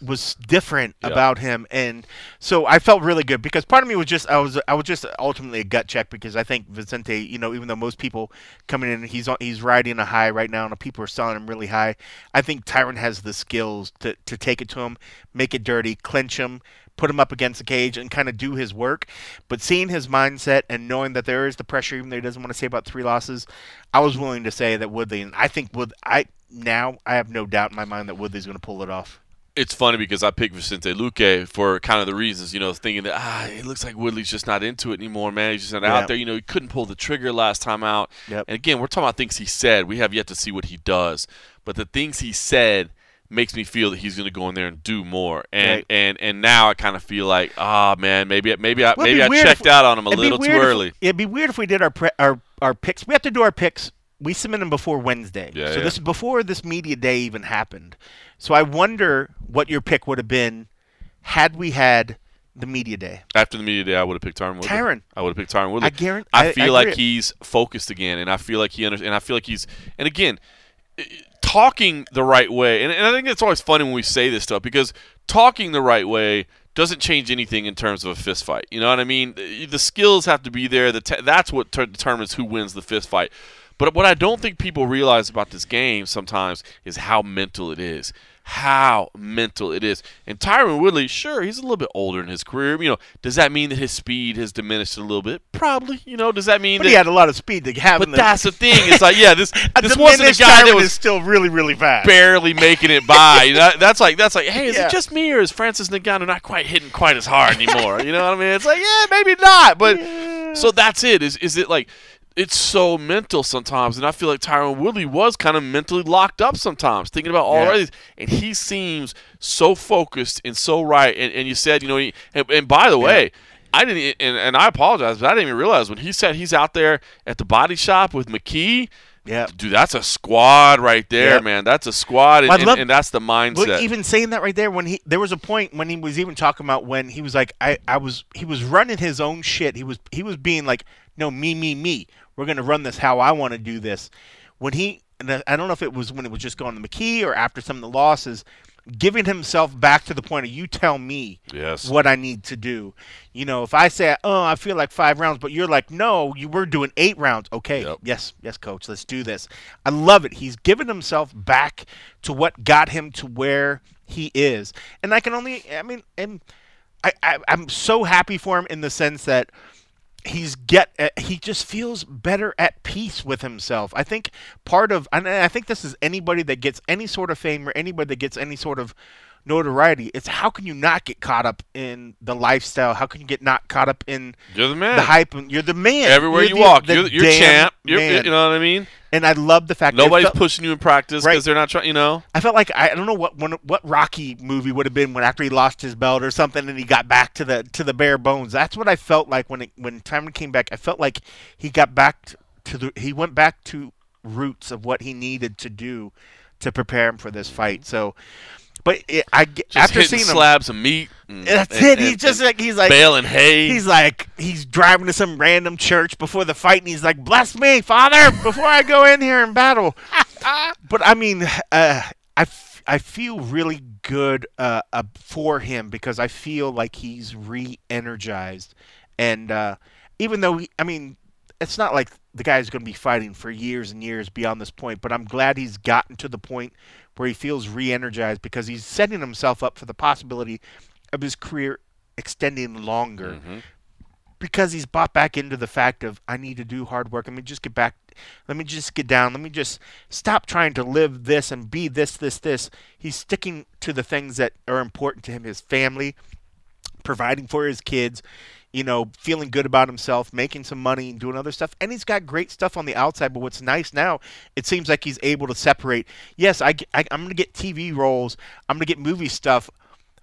S2: was different
S1: Yeah.
S2: about him, and so I felt really good because part of me was just, I was, I was just ultimately a gut check because I think Vicente, you know, even though most people coming in, he's on, he's riding a high right now, and people are selling him really high. I think Tyron has the skills to to take it to him, make it dirty, clinch him, put him up against the cage, and kind of do his work. But seeing his mindset and knowing that there is the pressure, even though he doesn't want to say about three losses, I was willing to say that Woodley, and I think would I now I have no doubt in my mind that Woodley's going to pull it off.
S1: it's funny because I picked Vicente Luque for kind of the reasons, you know, thinking that ah, it looks like Woodley's just not into it anymore, man. He's just not
S2: Yeah.
S1: out there. You know, he couldn't pull the trigger last time out.
S2: Yep.
S1: And again, we're talking about things he said. We have yet to see what he does, but the things he said makes me feel that he's going to go in there and do more. And
S2: Right.
S1: and and now I kind of feel like, ah, man, maybe maybe I
S2: Well,
S1: maybe I checked
S2: if-
S1: out on him a little too
S2: weird if-
S1: early.
S2: it'd be weird if we did our pre- our our picks. We have to do our picks. We submit them before Wednesday,
S1: Yeah,
S2: so
S1: yeah.
S2: this is before this media day even happened. So I wonder what your pick would have been had we had the media day.
S1: After the media day, I would have picked Tyron Woodley.
S2: Tyron.
S1: I would have picked Tyron Woodley.
S2: I guarantee.
S1: I feel like
S2: agree.
S1: he's focused again, and I feel like he under, and I feel like he's and again eh, talking the right way. And, and I think it's always funny when we say this stuff because talking the right way doesn't change anything in terms of a fist fight. You know what I mean? The the skills have to be there. The te- that's what ter- determines who wins the fist fight. But what I don't think people realize about this game sometimes is how mental it is. How mental it is. And Tyron Woodley, sure, he's a little bit older in his career. You know, does that mean that his speed has diminished a little bit? Probably. You know, does that mean
S2: But
S1: that?
S2: he had a lot of speed to have.
S1: but
S2: the,
S1: that's the thing. [LAUGHS] It's like, yeah, this this wasn't a guy that was
S2: is still really really fast.
S1: barely making it by. You know, [LAUGHS] that's like that's like, hey, is
S2: Yeah.
S1: it just me or is Francis Ngannou not quite hitting quite as hard anymore? you know what I mean? It's like, yeah, maybe not, but [LAUGHS] so that's it. Is is it like it's so mental sometimes, and I feel like Tyron Woodley was kind of mentally locked up sometimes, thinking about all
S2: Yeah.
S1: of these, and he seems so focused and so right. And, and you said, you know, he, and, and by the way. I didn't, and, and I apologize, but I didn't even realize when he said he's out there at the body shop with McKee.
S2: Yeah.
S1: Dude, that's a squad right there,
S2: Yep.
S1: man. That's a squad, and, and- and that's the mindset.
S2: But even saying that right there, when he there was a point when he was even talking about when he was like, I, I was he was running his own shit. He was he was being like, no, me, me, me. We're gonna run this how I want to do this. When he, I don't know if it was when it was just going to McKee or after some of the losses, giving himself back to the point of you tell me
S1: yes.
S2: what I need to do. You know, if I say, "Oh, I feel like five rounds," but you're like, "No, you were doing eight rounds." Okay,
S1: Yep.
S2: yes, yes, coach, let's do this. I love it. He's given himself back to what got him to where he is, and I can only, I mean, and I, I I'm so happy for him in the sense that he's get uh, he just feels better at peace with himself. I think part of and I think this is anybody that gets any sort of fame or anybody that gets any sort of notoriety. It's how can you not get caught up in the lifestyle? How can you get not caught up in
S1: You're the man.
S2: the hype? You're the man
S1: Everywhere
S2: You're
S1: you
S2: the-
S1: walk,
S2: the
S1: you're, you're champ. You're, you know what I mean?
S2: And I love the fact that
S1: Nobody's
S2: felt-
S1: pushing you in practice
S2: Right.
S1: because they're not trying. You know,
S2: I felt like I, I don't know what when, what Rocky movie would have been when after he lost his belt or something and he got back to the to the bare bones. That's what I felt like when it, when Tyron came back. I felt like he got back to the he went back to roots of what he needed to do to prepare him for this fight. So, but it, I
S1: just
S2: after seeing him,
S1: slabs of meat. And,
S2: that's
S1: and-
S2: it. He's just
S1: and
S2: like he's like
S1: baling hay.
S2: He's like he's driving to some random church before the fight, and he's like, "Bless me, Father, before I go in here and battle." [LAUGHS] but I mean, uh, I, f- I feel really good uh, uh, for him because I feel like he's re-energized, and uh, even though he, I mean, it's not like the guy's going to be fighting for years and years beyond this point. But I'm glad he's gotten to the point where he feels re-energized because he's setting himself up for the possibility of his career extending longer
S1: Mhm.
S2: because he's bought back into the fact of I need to do hard work. Let me just get back. Let me just get down. Let me just stop trying to live this and be this, this, this. He's sticking to the things that are important to him: his family, providing for his kids, you know, feeling good about himself, making some money, and doing other stuff. And he's got great stuff on the outside. But what's nice now, it seems like he's able to separate. Yes, I, I am going to get TV roles. I'm going to get movie stuff.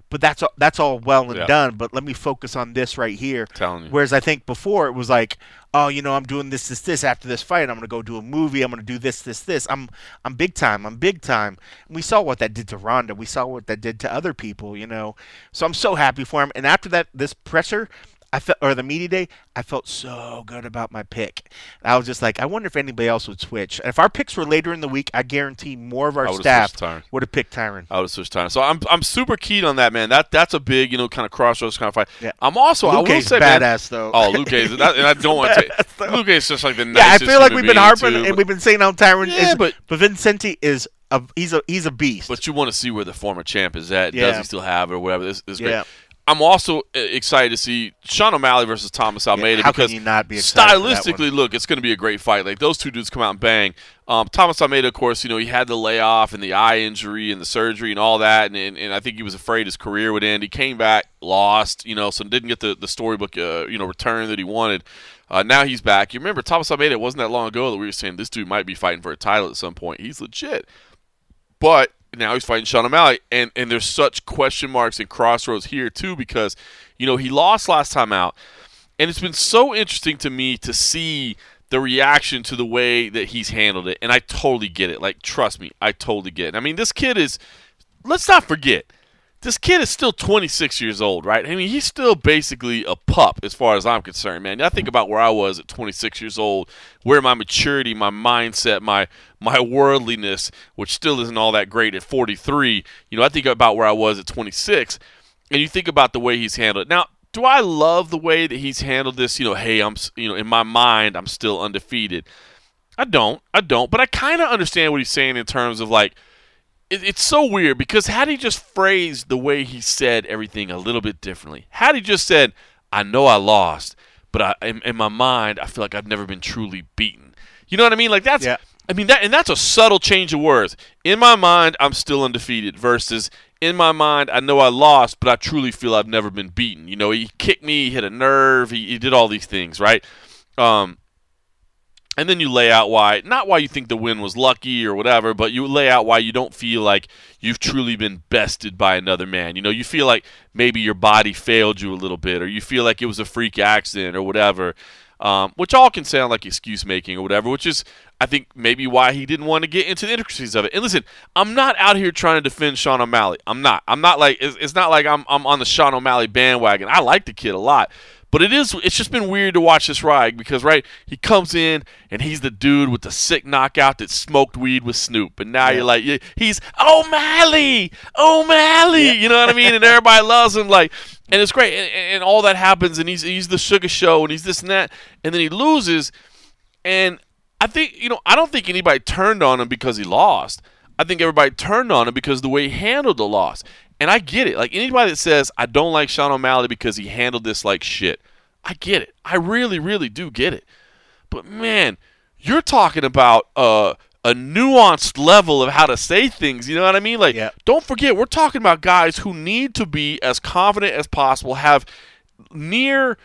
S2: But that's all, that's all well and
S1: Yeah.
S2: done. But let me focus on this right here.
S1: Telling you.
S2: Whereas I think before it was like, oh, you know, I'm doing this, this, this after this fight. I'm gonna go do a movie. I'm gonna do this, this, this. I'm, I'm big time. I'm big time. And we saw what that did to Ronda. We saw what that did to other people. You know, so I'm so happy for him. And after that, this pressure, I felt, or the media day, I felt so good about my pick. I was just like, I wonder if anybody else would switch. If our picks were later in the week, I guarantee more of our staff
S1: Tyron.
S2: would have picked Tyron.
S1: I would have switched time. So I'm I'm super keen on that, man. That that's a big, you know, kind of crossroads kind of fight.
S2: Yeah.
S1: I'm also I will say, man,
S2: badass though.
S1: Oh, Luke that, and I don't want to [LAUGHS] take Luke is just like the
S2: Yeah, I feel like we've been harping
S1: too,
S2: and we've been saying how Tyron
S1: Yeah,
S2: is,
S1: but-
S2: but Vicente is a he's a he's a beast.
S1: But you want to see where the former champ is at. Does he still have it or whatever? This, this is great.
S2: Yeah.
S1: I'm also uh, excited to see Sean O'Malley versus Thomas Almeida
S2: can
S1: because
S2: not be excited for that
S1: stylistically, look, it's going to be a great fight. Like those two dudes come out and bang. Um, Thomas Almeida, of course, you know he had the layoff and the eye injury and the surgery and all that, and, and, and I think he was afraid his career would end. He came back, lost, you know, so didn't get the the storybook, uh, you know, return that he wanted. Uh, now he's back. You remember Thomas Almeida? It wasn't that long ago that we were saying this dude might be fighting for a title at some point. He's legit. But now he's fighting Sean O'Malley, and and there's such question marks and crossroads here too because you know he lost last time out, and it's been so interesting to me to see the reaction to the way that he's handled it, and I totally get it. Like trust me, I totally get it. I mean, this kid is. Let's not forget. This kid is still 26 years old, right? I mean, he's still basically a pup as far as I'm concerned, man. I think about where I was at 26 years old, where my maturity, my mindset, my my worldliness, which still isn't all that great at 43. You know, I think about where I was at 26, and you think about the way he's handled it. Now, do I love the way that he's handled this? You know, hey, I'm, you know, in my mind, I'm still undefeated. I don't, I don't, but I kind of understand what he's saying in terms of like, it, it's so weird because had he just phrased the way he said everything a little bit differently, had he just said, "I know I lost, but I, in, in my mind, I feel like I've never been truly beaten." You know what I mean? Like that's,
S2: Yeah.
S1: I mean that, and that's a subtle change of words. In my mind, I'm still undefeated. Versus, in my mind, I know I lost, but I truly feel I've never been beaten. You know, he kicked me, he hit a nerve, he, he did all these things, right? Um, and then you lay out why not why you think the win was lucky or whatever but you lay out why you don't feel like you've truly been bested by another man. You know you feel like maybe your body failed you a little bit or you feel like it was a freak accident or whatever um, which all can sound like excuse making or whatever which is i think maybe why he didn't want to get into the intricacies of it. And listen i'm not out here trying to defend sean o'malley. I'm not. I'm not like it's, it's not like I'm, I'm on the sean o'malley bandwagon. I like the kid a lot but it is it's just been weird to watch this ride because right, he comes in and he's the dude with the sick knockout that smoked weed with Snoop. And now
S2: Yeah.
S1: you're like he's O'Malley, O'Malley, you know what I mean? And everybody [LAUGHS] loves him like and it's great. And, and all that happens and he's he's the sugar show and he's this and that. And then he loses and I think, you know, I don't think anybody turned on him because he lost. I think everybody turned on him because the way he handled the loss. And I get it. Like anybody that says I don't like Sean O'Malley because he handled this like shit, I get it. I really, really do get it. But man, you're talking about uh, a nuanced level of how to say things. You know what I mean? Like,
S2: Yeah.
S1: don't forget, we're talking about guys who need to be as confident as possible, have near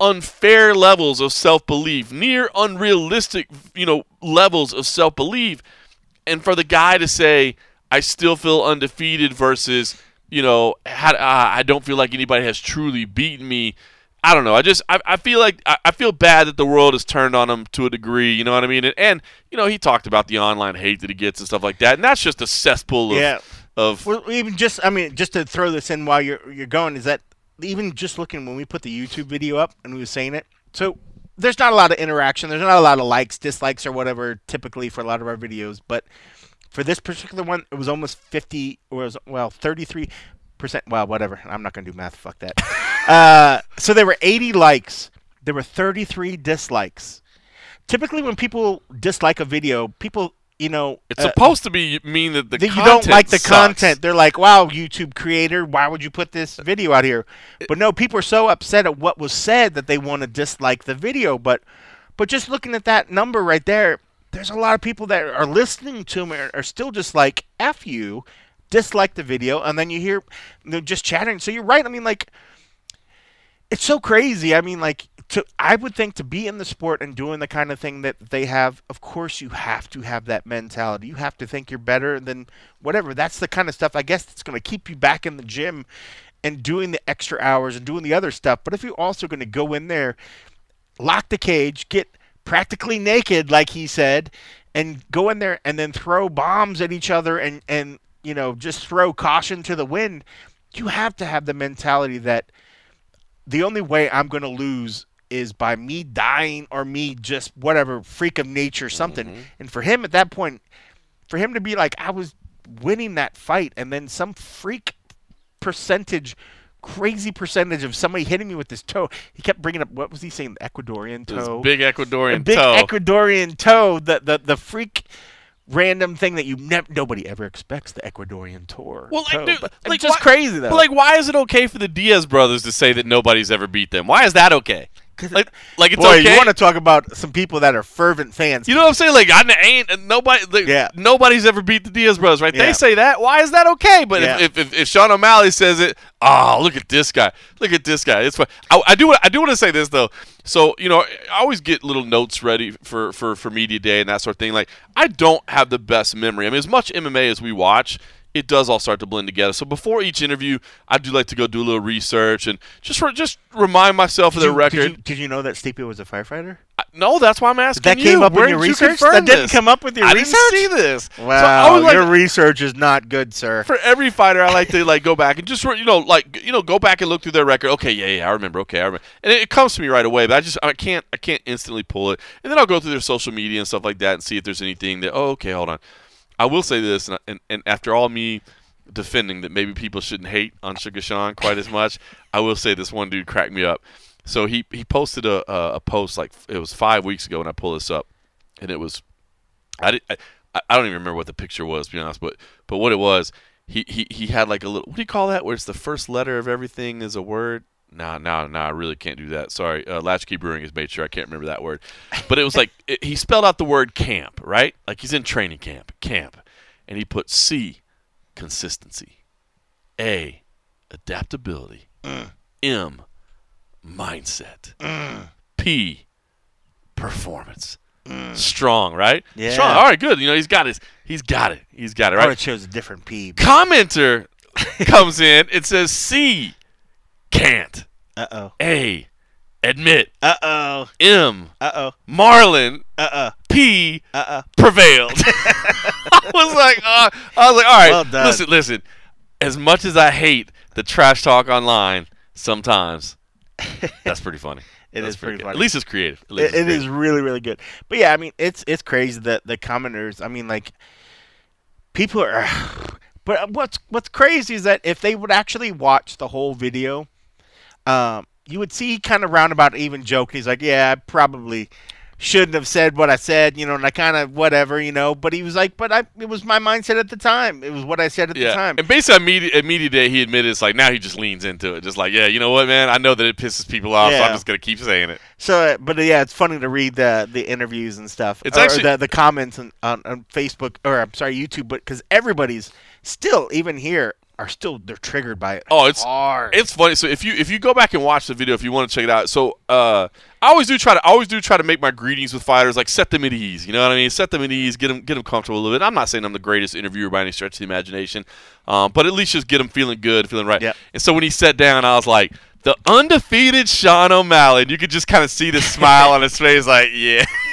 S1: unfair levels of self-belief, near unrealistic, you know, levels of self-belief, and for the guy to say, "I still feel undefeated," versus, you know, "How- uh, I don't feel like anybody has truly beaten me. I don't know. I just I, I feel like I, I feel bad that the world has turned on him to a degree. You know what I mean? And, and you know he talked about the online hate that he gets and stuff like that, and that's just a cesspool of
S2: Yeah.
S1: of
S2: Well, even just, I mean, just to throw this in while you're you're going, is that even just looking when we put the YouTube video up and we were saying it, so there's not a lot of interaction. There's not a lot of likes, dislikes, or whatever typically for a lot of our videos, but for this particular one, it was almost 50, or was well 33 percent. Well, whatever. I'm not gonna do math. Fuck that. [LAUGHS] uh, so there were 80 likes. There were 33 dislikes. Typically, when people dislike a video, people, you know,
S1: it's
S2: uh,
S1: supposed to be mean that the
S2: that you don't like the
S1: sucks.
S2: content. They're like, "Wow, YouTube creator, why would you put this video out here?" But no, people are so upset at what was said that they want to dislike the video. But, but just looking at that number right there, there's a lot of people that are listening to me are, are still just like, "F you," dislike the video, and then you hear they're just chatting. So you're right. I mean, like, it's so crazy. I mean, like, to I would think to be in the sport and doing the kind of thing that they have, of course, you have to have that mentality. You have to think you're better than whatever. That's the kind of stuff I guess that's going to keep you back in the gym and doing the extra hours and doing the other stuff. But if you're also going to go in there, lock the cage, get practically naked, like he said, and go in there and then throw bombs at each other and and you know just throw caution to the wind, you have to have the mentality that the only way I'm going to lose is by me dying or me just whatever freak of nature something. Mm-hmm. And for him at that point, for him to be like I was winning that fight and then some freak percentage crazy percentage of somebody hitting me with this toe. He kept bringing up what was he saying? The Ecuadorian
S1: This
S2: toe.
S1: big Ecuadorian
S2: big
S1: toe.
S2: Ecuadorian toe. The the the freak random thing that you never nobody ever expects the Ecuadorian tour.
S1: Well, like, dude, like,
S2: just
S1: why-
S2: crazy though.
S1: But like, why is it okay for the Diaz brothers to say that nobody's ever beat them? Why is that okay? Like, like it's
S2: Boy,
S1: okay.
S2: you want to talk about some people that are fervent fans.
S1: You know what I'm saying? Like I ain't uh, nobody. Like,
S2: Yeah.
S1: Nobody's ever beat the Diaz brothers, right?
S2: Yeah.
S1: They say that. Why is that okay? But
S2: Yeah.
S1: if, if, if Sean O'Malley says it, oh look at this guy, look at this guy. It's. I, I do I do want to say this though. So you know, I always get little notes ready for for for media day and that sort of thing. Like I don't have the best memory. I mean, as much MMA as we watch. It does all start to blend together. So before each interview, I do like to go do a little research and just for, just remind myself of their
S2: you,
S1: record.
S2: Did you, did you know that Stipe was a firefighter?
S1: I- no, that's why I'm asking
S2: That
S1: you.
S2: came up in your
S1: did you
S2: research?
S1: confirm
S2: That didn't
S1: this?
S2: come up with your
S1: I
S2: research?
S1: didn't see this. So I
S2: Wow,
S1: was like,
S2: your research is not good, sir.
S1: for every fighter, I like to like go back and just you know like you know go back and look through their record. Okay, yeah, yeah, I remember. Okay, I remember, and it, it comes to me right away. But I just I can't I can't instantly pull it, and then I'll go through their social media and stuff like that and see if there's anything that. Oh, okay, hold on. I will say this, and, and, and after all me defending that maybe people shouldn't hate on Sugar Sean quite as much, I will say this one dude cracked me up. So he he posted a a, a post like it was five weeks ago, and I pull this up, and it was I, did, I I don't even remember what the picture was, to be honest. But but what it was, he, he he had like a little. What do you call that? Where it's the first letter of everything is a word. Nah, nah, nah. I really can't do that. Sorry. Uh, Latchkey Brewing has made sure I can't remember that word. But it was like [LAUGHS] it, he spelled out the word camp, right? Like he's in training camp, camp, and he put C, consistency, A, adaptability, mm. M, mindset, mm. P, performance. Mm. Strong, right?
S2: Yeah.
S1: Strong. All right, good. You know, he's got his he's got it. He's got it,
S2: Right. it shows a different P.
S1: Commenter [LAUGHS] comes in, it says C can't.
S2: Uh oh.
S1: A admit.
S2: Uh oh.
S1: M
S2: Uh oh.
S1: Marlon
S2: Uh oh.
S1: P
S2: Uh oh.
S1: prevailed. [LAUGHS] [LAUGHS] I was like, uh, I was like, all right,
S2: Well done.
S1: listen, listen. As much as I hate the trash talk online, sometimes that's pretty funny. [LAUGHS]
S2: It
S1: That's
S2: is pretty funny.
S1: At least it's creative. At least
S2: It,
S1: it's creative.
S2: is really really good. But yeah, I mean it's it's crazy that the commenters. I mean like people are. [SIGHS] But what's what's crazy is that if they would actually watch the whole video, um, you would see kind of roundabout even joke. He's like, yeah, I probably shouldn't have said what I said, you know, and I kind of whatever, you know. But he was like, but I, it was my mindset at the time. It was what I said at
S1: Yeah,
S2: the time.
S1: and basically, at media, day, he admitted it's like now he just leans into it, just like, yeah, you know what, man, I know that it pisses people off, so I'm just gonna keep saying it.
S2: So, but yeah, it's funny to read the the interviews and stuff.
S1: It's
S2: or
S1: actually-
S2: the the comments on, on, on Facebook or I'm sorry YouTube, but because everybody's still even here are still they're triggered by it.
S1: Oh, it's
S2: hard.
S1: It's funny. So if you if you go back and watch the video, if you want to check it out, so uh, I always do try to I always do try to make my greetings with fighters like set them at ease. You know what I mean? Set them at ease, get them get them comfortable a little bit. I'm not saying I'm the greatest interviewer by any stretch of the imagination, um, but at least just get them feeling good, feeling right.
S2: Yep.
S1: And so when he sat down, I was like. The undefeated Sean O'Malley, and you could just kind of see the smile on his face, like, yeah, [LAUGHS]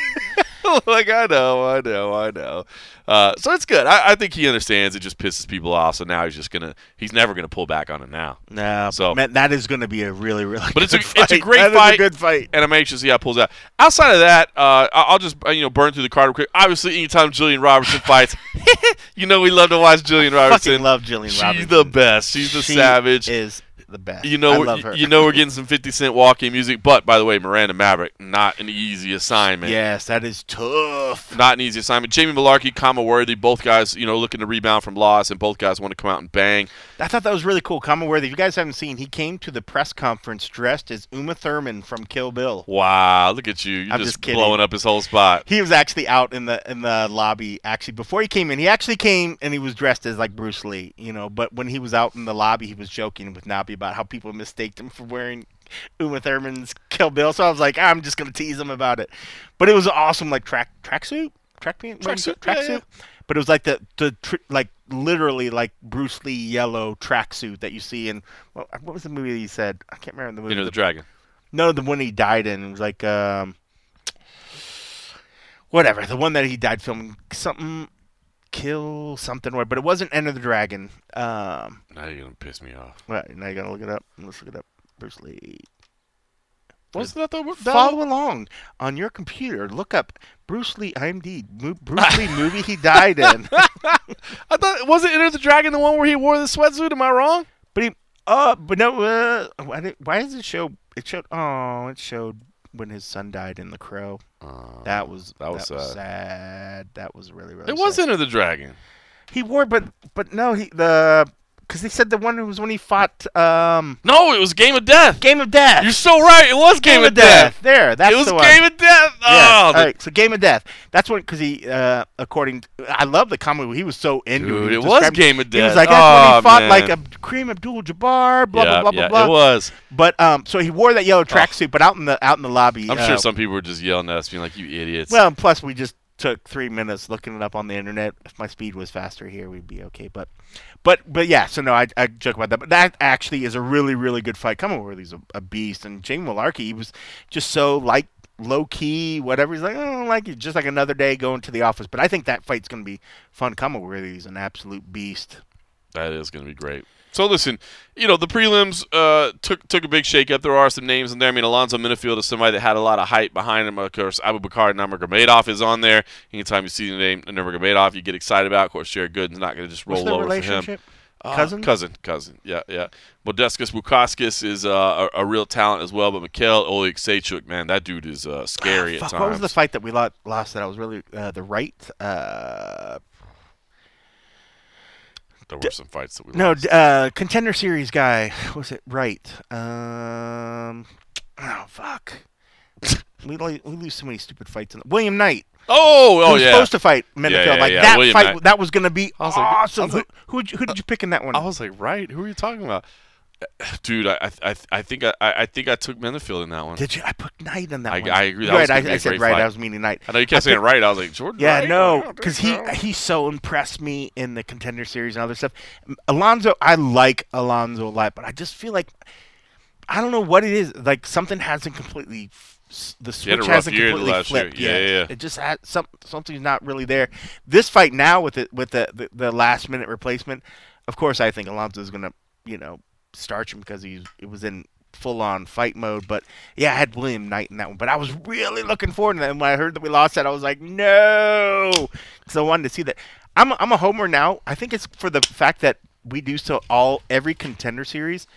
S1: [LAUGHS] like I know, I know, I know. Uh, so it's good. I, I think he understands. It just pisses people off. So now he's just gonna, he's never gonna pull back on it now.
S2: no,
S1: so-
S2: man, that is going to be a really really.
S1: But it's a-
S2: good
S1: it's a
S2: fight.
S1: great
S2: That
S1: fight.
S2: a good fight.
S1: and I'm anxious to see how it pulls out. Outside of that, uh, I- I'll just uh, you know burn through the card real quick. Obviously, anytime Jillian Robertson [LAUGHS] fights, [LAUGHS] you know we love to watch Jillian Robertson.
S2: Fucking love Jillian Robertson.
S1: She's the best. She's the
S2: She
S1: savage.
S2: Is the best.
S1: you know,
S2: I
S1: we're-
S2: love her.
S1: you know, we're getting some 50 Cent walking music. But by the way, Miranda Maverick, not an easy assignment.
S2: yes, that is tough.
S1: Not an easy assignment. Jamie Mullarkey, Khama Worthy, both guys, you know, looking to rebound from loss, and both guys want to come out and bang.
S2: I thought that was really cool. Khama Worthy. If you guys haven't seen, he came to the press conference dressed as Uma Thurman from Kill Bill.
S1: Wow, look at you! You're
S2: I'm
S1: just,
S2: just
S1: blowing up his whole spot.
S2: He was actually out in the in the lobby. Actually, before he came in, he actually came and he was dressed as like Bruce Lee, you know. But when he was out in the lobby, he was joking with Nabi about how people mistaked him for wearing Uma Thurman's Kill Bill. So I was like, I'm just gonna tease him about it. But it was awesome, like track tracksuit, track pant,
S1: Tracksuit,
S2: tracksuit.
S1: yeah, yeah.
S2: But it was like the the tr- like literally like Bruce Lee yellow tracksuit that you see in well, what was the movie that he said? I can't remember the movie.
S1: You know, the
S2: The-
S1: dragon.
S2: no, the one he died in. It was like um whatever. The one that he died filming something kill something but it wasn't Enter the Dragon. Um
S1: Now you're gonna piss me off.
S2: Right now you gotta look it up. Let's look it up. Bruce Lee.
S1: What's not that the that
S2: Follow along on your computer. Look up Bruce Lee IMD Bruce Lee movie he died in. [LAUGHS]
S1: I thought wasn't Enter the Dragon the one where he wore the sweatsuit? Am I wrong?
S2: But he uh but no uh why, did, why does it show it showed oh it showed when his son died in the crow.
S1: Uh,
S2: That was
S1: that was sad.
S2: sad. That was really really.
S1: it
S2: sad.
S1: was Enter the Dragon.
S2: He wore, but but no, he the because they said the one was when he fought um
S1: No, it was Game of Death.
S2: Game of Death.
S1: You're so right. It was Game, of Death.
S2: There, that's
S1: it was
S2: the.
S1: Game of Death.
S2: Yeah.
S1: Oh,
S2: All
S1: the-
S2: right, so Game of Death. That's when because he uh according to, I love the comment he was so into
S1: dude,
S2: he
S1: it was Game of Death.
S2: He was like that's when
S1: Oh,
S2: he fought
S1: man.
S2: like a Kareem Abdul-Jabbar, blah
S1: yeah,
S2: blah blah
S1: yeah,
S2: blah
S1: It was.
S2: But um, so he wore that yellow tracksuit, but out in the out in the lobby.
S1: I'm
S2: uh,
S1: sure some people were just yelling at us, being like, "You idiots."
S2: Well, plus we just took three minutes looking it up on the internet. If my speed was faster here, we'd be okay. But, but, but yeah. So no, I, I joke about that. But that actually is a really, really good fight. Khama, he's a, a beast. And Jamie Mullarkey, he was just so like low key, whatever. He's like, oh, I don't like it. Just like another day going to the office. But I think that fight's gonna be fun. Khama, he's an absolute beast.
S1: That is going to be great. So listen, you know the prelims uh, took took a big shake up. There are some names in there. I mean, Alonzo Menifield is somebody that had a lot of hype behind him. Of course, Abubakar Nurmagomedov is on there. Anytime you see the name Nurmagomedov, you get excited about. Of course, Jared Gooden's not going to just roll over for him.
S2: relationship?
S1: Uh,
S2: Cousin?
S1: cousin, cousin. Yeah, yeah. Modestas Bukauskas is uh, a, a real talent as well. But Michal Oleksiejczuk, man, that dude is uh, scary at
S2: Fuck,
S1: times.
S2: what was the fight that we lost? That I was really uh, the right.
S1: There were some fights that we
S2: No,
S1: lost.
S2: uh, contender series guy. Was it right? Um, oh fuck. we, we lose so many stupid fights. In William Knight.
S1: Oh, oh
S2: was
S1: yeah.
S2: supposed to fight Menifield.
S1: yeah,
S2: like
S1: yeah,
S2: that
S1: William
S2: fight.
S1: Knight.
S2: That was gonna be
S1: I was like- I
S2: awesome.
S1: like-
S2: who who who did you pick in that one?
S1: I was like, right? Who are you talking about? Dude, I I, I think I, I think I took Menifield in that one.
S2: did you? I put Knight in that
S1: I-
S2: one.
S1: I agree. That
S2: right. I, said right.
S1: fight.
S2: I was meaning Knight.
S1: I know you kept saying
S2: picked-
S1: right. I was like, Jordan.
S2: Yeah,
S1: Wright?
S2: No, because he
S1: so.
S2: he so impressed me in the contender series and other stuff. Alonzo, I like Alonzo a lot, but I just feel like I don't know what it is. Like something hasn't completely the
S1: He had a
S2: switch hasn't completely flipped
S1: Yeah,
S2: yet.
S1: yeah, yeah.
S2: It just had some something's not really there. This fight now with it with the, the the last minute replacement, of course, I think Alonzo's gonna you know starch him because he it was in full on fight mode. But yeah, I had William Knight in that one. But I was really looking forward to that. And when I heard that we lost that, I was like, no, because I wanted to see that. I'm a, I'm a homer now. I think it's for the fact that we do so all every contender series.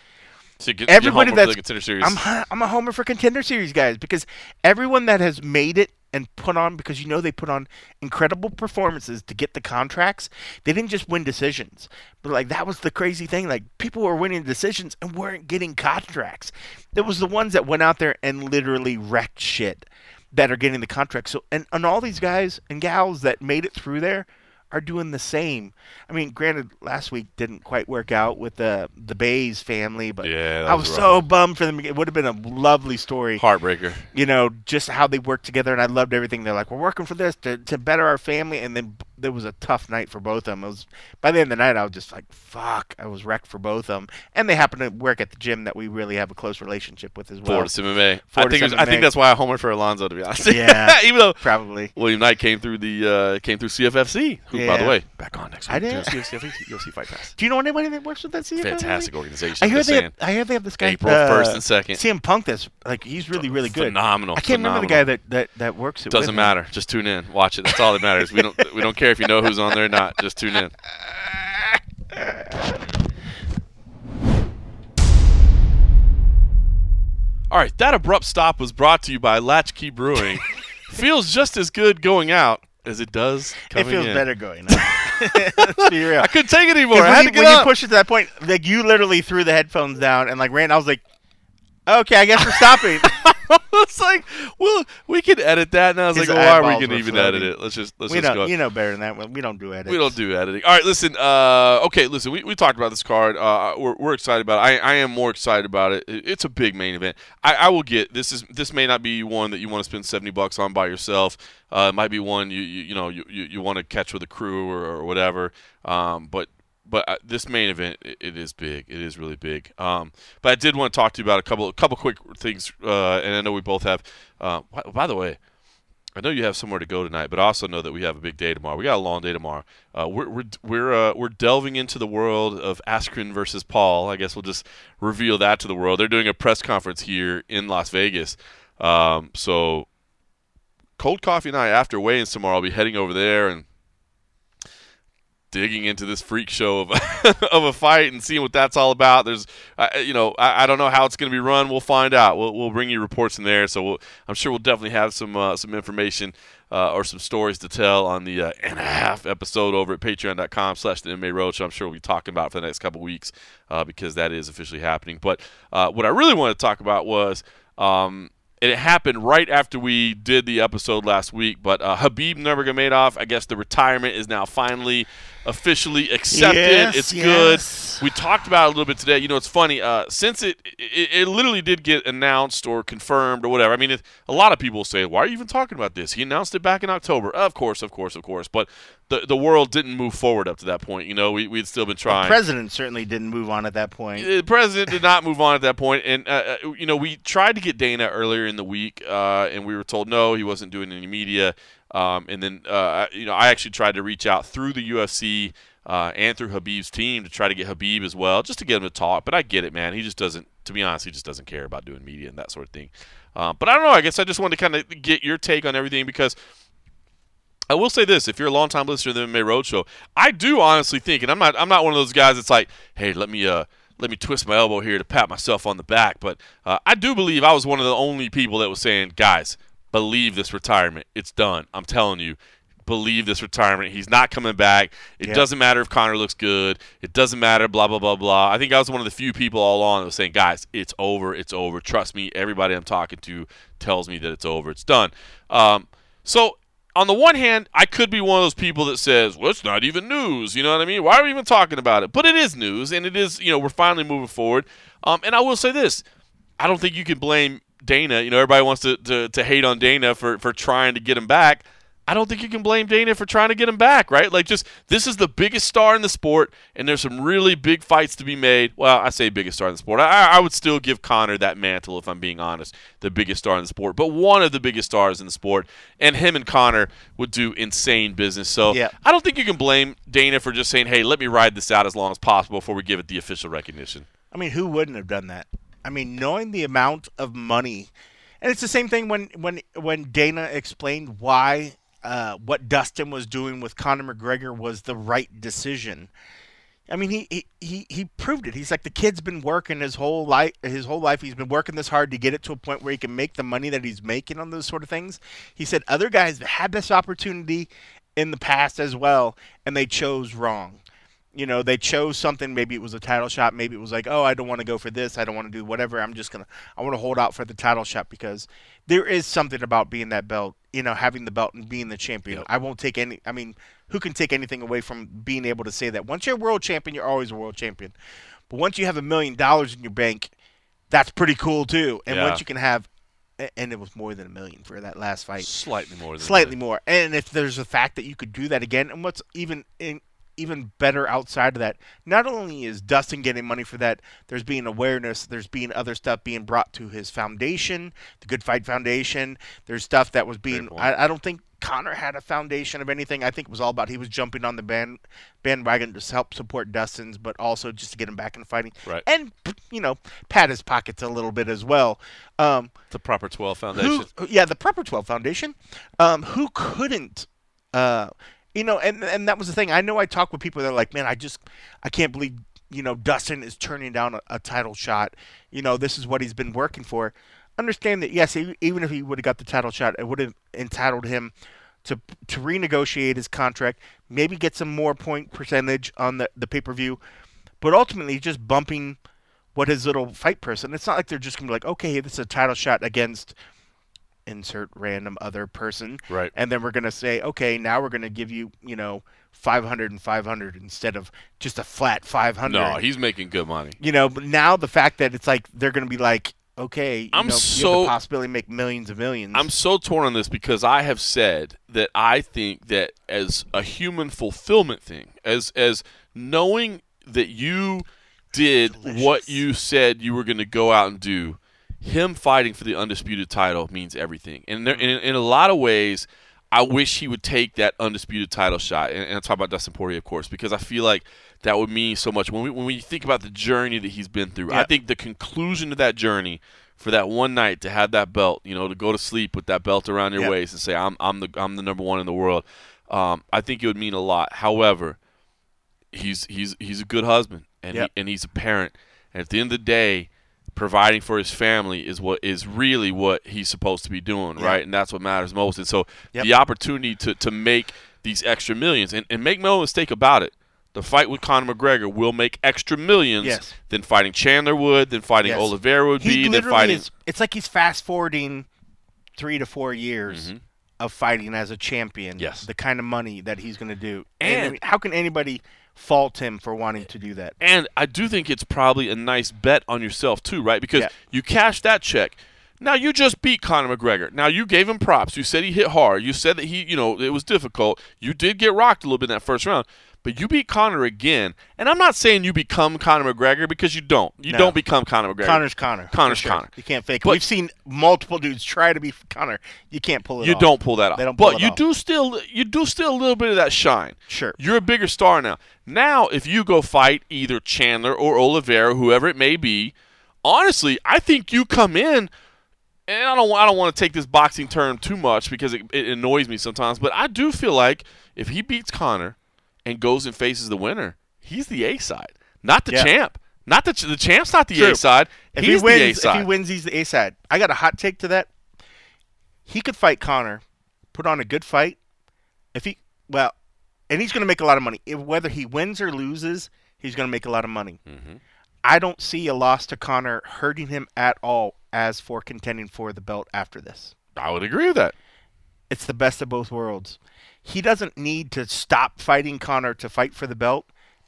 S1: So get,
S2: Everybody that's-
S1: the contender series.
S2: I'm I'm a homer for contender series guys because everyone that has made it and put on because you know they put on incredible performances to get the contracts. They didn't just win decisions, but like that was the crazy thing. Like people were winning decisions and weren't getting contracts. It was the ones that went out there and literally wrecked shit that are getting the contracts. So and and all these guys and gals that made it through there are doing the same. I mean, granted, last week didn't quite work out with the the Bays family, but
S1: Yeah,
S2: I
S1: was
S2: was
S1: rough.
S2: so bummed for them. It would have been a lovely story,
S1: Heartbreaker.
S2: you know, just how they worked together, and I loved everything. They're like, we're working for this to, to better our family, and then there was a tough night for both of them. It was by the end of the night, I was just like, fuck, I was wrecked for both of them, and they happen to work at the gym that we really have a close relationship with as well.
S1: Fortis MMA. I think it was, I think that's why I homered for Alonzo to be honest.
S2: Yeah. [LAUGHS]
S1: Even though
S2: Probably.
S1: William Knight came through the uh, came through CFFC, who by the way back on next week.
S2: I did.
S1: UFC, UFC Fight Pass.
S2: Do you know anybody that works with that CFL?
S1: Fantastic organization.
S2: I hear
S1: just
S2: they.
S1: saying.
S2: Have, I hear they have this guy.
S1: April
S2: uh,
S1: first and second.
S2: CM Punk. That's like he's really really good.
S1: Phenomenal.
S2: I can't remember the guy that that that works it.
S1: Doesn't
S2: with him.
S1: matter. Just tune in. Watch it. That's all that matters. We don't we don't [LAUGHS] care if you know who's on there or not. Just tune in. All right, that abrupt stop was brought to you by Latchkey Brewing. [LAUGHS] Feels just as good going out as it does coming in.
S2: It feels
S1: in.
S2: better going. on. [LAUGHS] Let's be real.
S1: I couldn't take it anymore. I had
S2: when,
S1: to get
S2: when you
S1: up.
S2: push it to that point, like you literally threw the headphones down and like ran. I was like, okay, I guess we're stopping. [LAUGHS] [LAUGHS]
S1: it's like, well, we can edit that. And I was
S2: His
S1: like, well, why are we
S2: eyeballs
S1: going to
S2: were
S1: even edit it? Let's just let's
S2: we
S1: just go.
S2: you know better than that. We don't do edits.
S1: We don't do editing. All right, listen. Uh, okay, listen. We, we talked about this card. Uh, we're, we're excited about it. I, I am more excited about it. It- It's a big main event. I, I will get this. Is this may not be one that you want to spend seventy bucks on by yourself. Uh, it might be one you you, you know you, you, you want to catch with a crew or, or whatever. Um, but but uh, this main event it, is big. It is really big. Um, but I did want to talk to you about a couple a couple quick things. Uh, and I know we both have. Uh, by, the way. I know you have somewhere to go tonight, but I also know that we have a big day tomorrow. We got a long day tomorrow. Uh, we're we're we're uh, we're delving into the world of Askren versus Paul. I guess we'll just reveal that to the world. They're doing a press conference here in Las Vegas. Um, so, cold coffee night after weigh-ins tomorrow. I'll be heading over there and digging into this freak show of [LAUGHS] of a fight and seeing what that's all about. There's, uh, you know, I, I don't know how it's going to be run. We'll find out. We'll, we'll bring you reports in there. So we'll, I'm sure we'll definitely have some uh, some information uh, or some stories to tell on the uh, and a half episode over at patreon.com slash the MMA Road Show. I'm sure we'll be talking about for the next couple weeks uh, because that is officially happening. But uh, what I really wanted to talk about was. Um, and it happened right after we did the episode last week. But uh, Habib Nurmagomedov, I guess the retirement is now finally officially accepted.
S2: Yes,
S1: it's
S2: yes.
S1: good. We talked about it a little bit today. You know, it's funny uh, since it, it it literally did get announced or confirmed or whatever. I mean, it, a lot of people say, "Why are you even talking about this?" He announced it back in October. Of course, of course, of course. But the the world didn't move forward up to that point. You know, we we'd still been trying.
S2: The president certainly didn't move on at that point.
S1: The president did not move on at that point. and uh, uh, you know we tried to get Dana earlier in the week, uh, and we were told no, he wasn't doing any media. Um, and then uh, you know I actually tried to reach out through the UFC uh, and through Habib's team to try to get Habib as well, just to get him to talk. But I get it, man. He just doesn't. To be honest, he just doesn't care about doing media and that sort of thing. Uh, but I don't know. I guess I just wanted to kind of get your take on everything because I will say this: if you're a longtime listener to the MMA Roadshow, I do honestly think, and I'm not, I'm not one of those guys that's like, hey, let me, uh, let me twist my elbow here to pat myself on the back. But uh, I do believe I was one of the only people that was saying, guys, believe this retirement. It's done. I'm telling you. Believe this retirement. He's not coming back. It
S2: Yeah.
S1: doesn't matter if Conor looks good. It doesn't matter. Blah blah blah blah. I think I was one of the few people all along that was saying, "Guys, it's over. It's over. Trust me. Everybody I'm talking to tells me that it's over. It's done." Um, so on the one hand, I could be one of those people that says, "Well, it's not even news." You know what I mean? Why are we even talking about it? But it is news, and it is. You know, we're finally moving forward. Um, and I will say this: I don't think you can blame Dana. You know, everybody wants to, to, to hate on Dana for, for trying to get him back. I don't think you can blame Dana for trying to get him back, right? Like, just this is the biggest star in the sport, and there's some really big fights to be made. Well, I say biggest star in the sport. I, I would still give Conor that mantle if I'm being honest, the biggest star in the sport, but one of the biggest stars in the sport, and him and Conor would do insane business. So
S2: Yeah.
S1: I don't think you can blame Dana for just saying, "Hey, let me ride this out as long as possible before we give it the official recognition."
S2: I mean, who wouldn't have done that? I mean, knowing the amount of money, and it's the same thing when when when Dana explained why uh, what Dustin was doing with Conor McGregor was the right decision. I mean, he, he he he proved it. He's like the kid's been working his whole life. His whole life, he's been working this hard to get it to a point where he can make the money that he's making on those sort of things. He said other guys had this opportunity in the past as well, and they chose wrong. You know, they chose something. Maybe it was a title shot. Maybe it was like, oh, I don't want to go for this. I don't want to do whatever. I'm just gonna. I want to hold out for the title shot because there is something about being that belt. You know, having the belt and being the champion.
S1: Yep.
S2: I won't take any. I mean, who can take anything away from being able to say that? Once you're a world champion, you're always a world champion. But once you have a million dollars in your bank, that's pretty cool too. And
S1: Yeah.
S2: once you can have, and it was more than a million for that last fight
S1: Slightly more than
S2: slightly more. And if there's a fact that you could do that again, and what's even in, even better outside of that, not only is Dustin getting money for that, there's being awareness, there's being other stuff being brought to his foundation, the Good Fight Foundation. There's stuff that was being. I, I don't think Conor had a foundation of anything. I think it was all about he was jumping on the band bandwagon to help support Dustin's, but also just to get him back in fighting,
S1: Right.
S2: and you know pat his pockets a little bit as well. Um,
S1: The proper 12 foundation.
S2: who, yeah, the proper 12 Foundation. Um, who couldn't, uh, you know, and and that was the thing. I know I talk with people that are like, man, I just, I can't believe, you know, Dustin is turning down a, a title shot. You know, this is what he's been working for. Understand that, yes, even if he would have got the title shot, it would have entitled him to to renegotiate his contract, maybe get some more point percentage on the the pay per view, but ultimately just bumping what his little fight person. It's not like they're just gonna be like, okay, this is a title shot against insert random other person,
S1: Right.
S2: and then we're gonna say, okay, now we're gonna give you, you know, 500 and 500 instead of just a flat 500.
S1: No, he's making good money.
S2: you know, but now the fact that it's like they're gonna be like, okay, you
S1: I'm
S2: know, you
S1: so-
S2: the possibility to make millions of 1000000s
S1: I'm so torn on this because I have said that I think that as a human fulfillment thing, as as knowing that you did
S2: Delicious.
S1: what you said you were going to go out and do, him fighting for the undisputed title means everything. And there, in, in a lot of ways, I wish he would take that undisputed title shot. And, and I'm talking about Dustin Poirier, of course, because I feel like that would mean so much when we when we think about the journey that he's been through. I think the conclusion of that journey for that one night to have that belt, you know, to go to sleep with that belt around your
S2: Yeah.
S1: waist and say I'm I'm the I'm the number one in the world. Um, I think it would mean a lot. However, he's he's he's a good husband and
S2: Yep.
S1: he, and he's a parent. And at the end of the day, providing for his family is what is really what he's supposed to be doing,
S2: Yeah.
S1: right? And that's what matters most. And so
S2: Yep.
S1: the opportunity to to make these extra millions and, and make no mistake about it. The fight with Conor McGregor will make extra millions
S2: Yes.
S1: than fighting Chandler would, than fighting
S2: Yes.
S1: Oliveira would
S2: he
S1: be, than fighting
S2: is. It's like he's fast forwarding three to four years
S1: Mhm.
S2: of fighting as a champion.
S1: Yes.
S2: the kind of money that he's going to do. And, I mean, how can anybody fault him for wanting to do that?
S1: And I do think it's probably a nice bet on yourself too, right? Because
S2: Yeah.
S1: you cash that check. Now you just beat Conor McGregor. Now you gave him props. You said he hit hard. You said that he, you know, it was difficult. You did get rocked a little bit in that first round, but you beat Conor again. And I'm not saying you become Conor McGregor because you don't. You
S2: No.
S1: don't become Conor McGregor.
S2: Conor's Conor. for
S1: Conor's
S2: sure.
S1: Conor.
S2: You can't fake. it. We've seen multiple dudes try to be Conor. You can't pull it
S1: you
S2: off.
S1: don't pull that off.
S2: They don't pull
S1: but
S2: it
S1: you
S2: off.
S1: do still you do still a little bit of that shine.
S2: Sure.
S1: You're a bigger star now. Now, if you go fight either Chandler or Oliveira, whoever it may be, honestly, I think you come in. And I don't, I don't want to take this boxing term too much because it, it annoys me sometimes. But I do feel like if he beats Conor and goes and faces the winner, he's the A side, not the
S2: Yeah.
S1: champ. Not the ch- the champ's not the
S2: True.
S1: A side.
S2: If
S1: He's
S2: he wins,
S1: the A
S2: if he wins, he's the A side. I got a hot take to that. He could fight Conor, put on a good fight. If he well, and he's going to make a lot of money. If, whether he wins or loses, he's going to make a lot of money.
S1: Mhm.
S2: I don't see a loss to Conor hurting him at all as for contending for the belt after this.
S1: I would agree with that.
S2: It's the best of both worlds. He doesn't need to stop fighting Conor to fight for the belt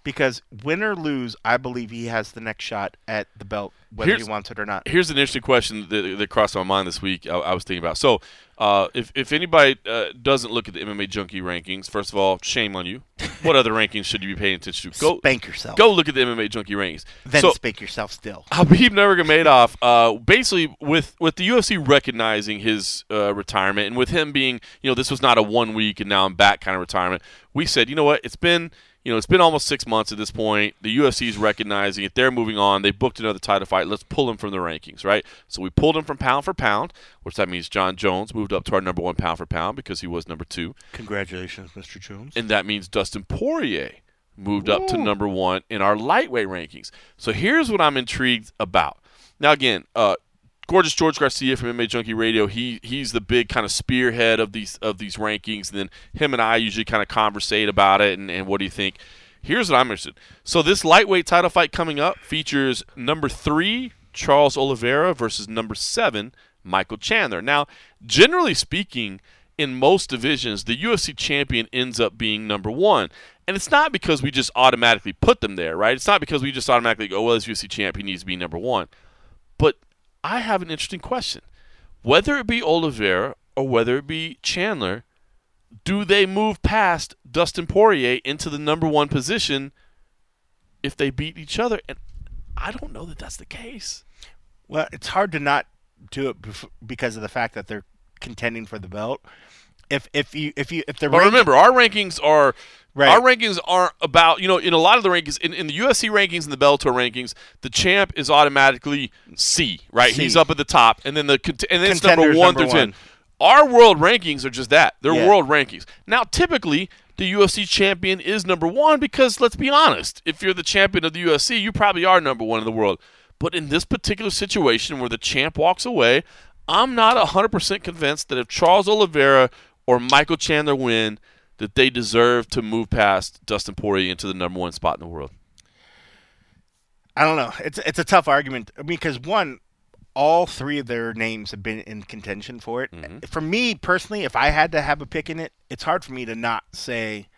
S2: because win or lose, I believe he has the next shot at the belt, whether
S1: Here's-
S2: he wants it or not.
S1: Here's an interesting question that, that crossed my mind this week. I, I was thinking about. So, uh, if if anybody uh, doesn't look at the MMA Junkie rankings, first of all, shame on you. What other [LAUGHS] rankings should you be paying attention to? Go
S2: Spank yourself.
S1: go look at the MMA Junkie rankings.
S2: Then
S1: so,
S2: spank yourself still. [LAUGHS]
S1: Khabib Nurmagomedov, uh, basically with with the UFC recognizing his uh, retirement and with him being, you know, this was not a one week and now I'm back kind of retirement. We said, you know what, it's been, you know, it's been almost six months at this point. The UFC is recognizing it. They're moving on. They booked another title fight. Let's pull him from the rankings, right? So we pulled him from pound for pound, which that means Jon Jones moved up to our number one pound for pound because he was number two
S2: Congratulations, Mr. Jones.
S1: and that means Dustin Poirier moved up to number one in our lightweight rankings. So here's what I'm intrigued about. Now, again, uh, gorgeous George Garcia from MMA Junkie Radio. He he's the big kind of spearhead of these of these rankings. And then him and I usually kind of conversate about it. And, and what do you think? Here's what I'm interested. So this lightweight title fight coming up features number three Charles Oliveira versus number seven Michael Chandler. Now, generally speaking, in most divisions, the UFC champion ends up being number one. And it's not because we just automatically put them there, right? It's not because we just automatically go, well, this UFC champion needs to be number one. I have an interesting question. Whether it be Oliveira or whether it be Chandler, do they move past Dustin Poirier into the number one position if they beat each other? And I don't know that that's the case.
S2: Well, it's hard to not do it because of the fact that they're contending for the belt. If if you if you if they're
S1: But remember, our rankings are
S2: Right.
S1: our rankings aren't about you know in a lot of the rankings in, in the UFC rankings and the Bellator rankings, the champ is automatically C, right?
S2: C.
S1: He's up at the top, and then the and then it's number one
S2: number
S1: through
S2: one.
S1: ten. Our world rankings are just that; they're
S2: Yeah.
S1: world rankings. Now, typically, the UFC champion is number one because let's be honest, if you're the champion of the UFC, you probably are number one in the world. But in this particular situation where the champ walks away, I'm not 100% convinced that if Charles Oliveira or Michael Chandler win, that they deserve to move past Dustin Poirier into the number one spot in the world.
S2: I don't know. It's it's a tough argument. I mean, because one, all three of their names have been in contention for it.
S1: Mm-hmm.
S2: For me personally, if I had to have a pick in it, it's hard for me to not say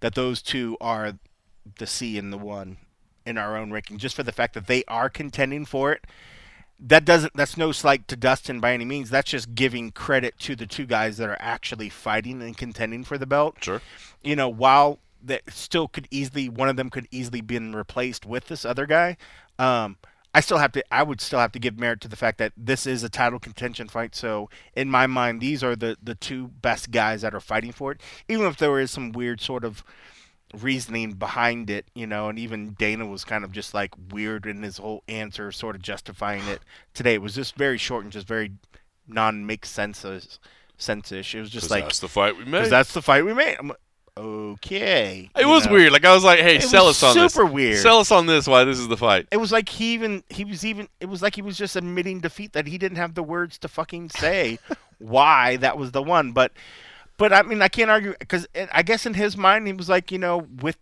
S2: that those two are the C and the one in our own ranking, just for the fact that they are contending for it. That doesn't. That's no slight to Dustin by any means. That's just giving credit to the two guys that are actually fighting and contending for the belt
S1: Sure.
S2: you know, while that still could easily one of them could easily been replaced with this other guy, um, I still have to I would still have to give merit to the fact that this is a title contention fight. So in my mind, these are the the two best guys that are fighting for it. Even if there is some weird sort of reasoning behind it, you know, and even Dana was kind of just like weird in his whole answer, sort of justifying it today. It was just very short and just very non make sense uh, sense-ish. It was just like
S1: that's the fight we
S2: because
S1: made.
S2: that's the fight we made. I'm like, okay.
S1: It was
S2: know?
S1: weird. Like I was like, "Hey,
S2: It
S1: sell us on this.
S2: super weird.
S1: Sell us on this. Why this is the fight?"
S2: It was like he even he was even it was like he was just admitting defeat that he didn't have the words to fucking say [LAUGHS] why that was the one. But but I mean I can't argue because I guess in his mind he was like you know with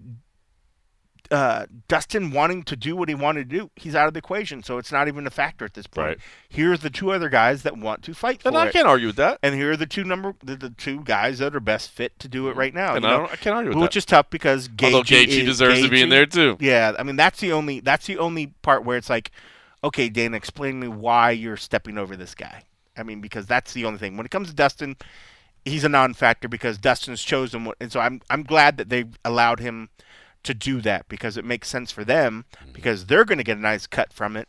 S2: uh, Dustin wanting to do what he wanted to do, he's out of the equation. So it's not even a factor at this point.
S1: Right.
S2: Here's the two other guys that want to fight for
S1: And I
S2: it.
S1: can't argue with that.
S2: And here are the two number the, the two guys that are best fit to do it right now.
S1: And I, don't, I can't argue with that.
S2: which
S1: that.
S2: is tough because Gaethje,
S1: Although Gaethje
S2: is-
S1: deserves to be in there too.
S2: Yeah, I mean that's the only that's the only part where it's like, okay, Dana, explain to me why you're stepping over this guy. I mean, because that's the only thing. When it comes to Dustin, he's a non-factor because Dustin's chosen, what, and so I'm I'm glad that they allowed him to do that because it makes sense for them mm-hmm. because they're going to get a nice cut from it.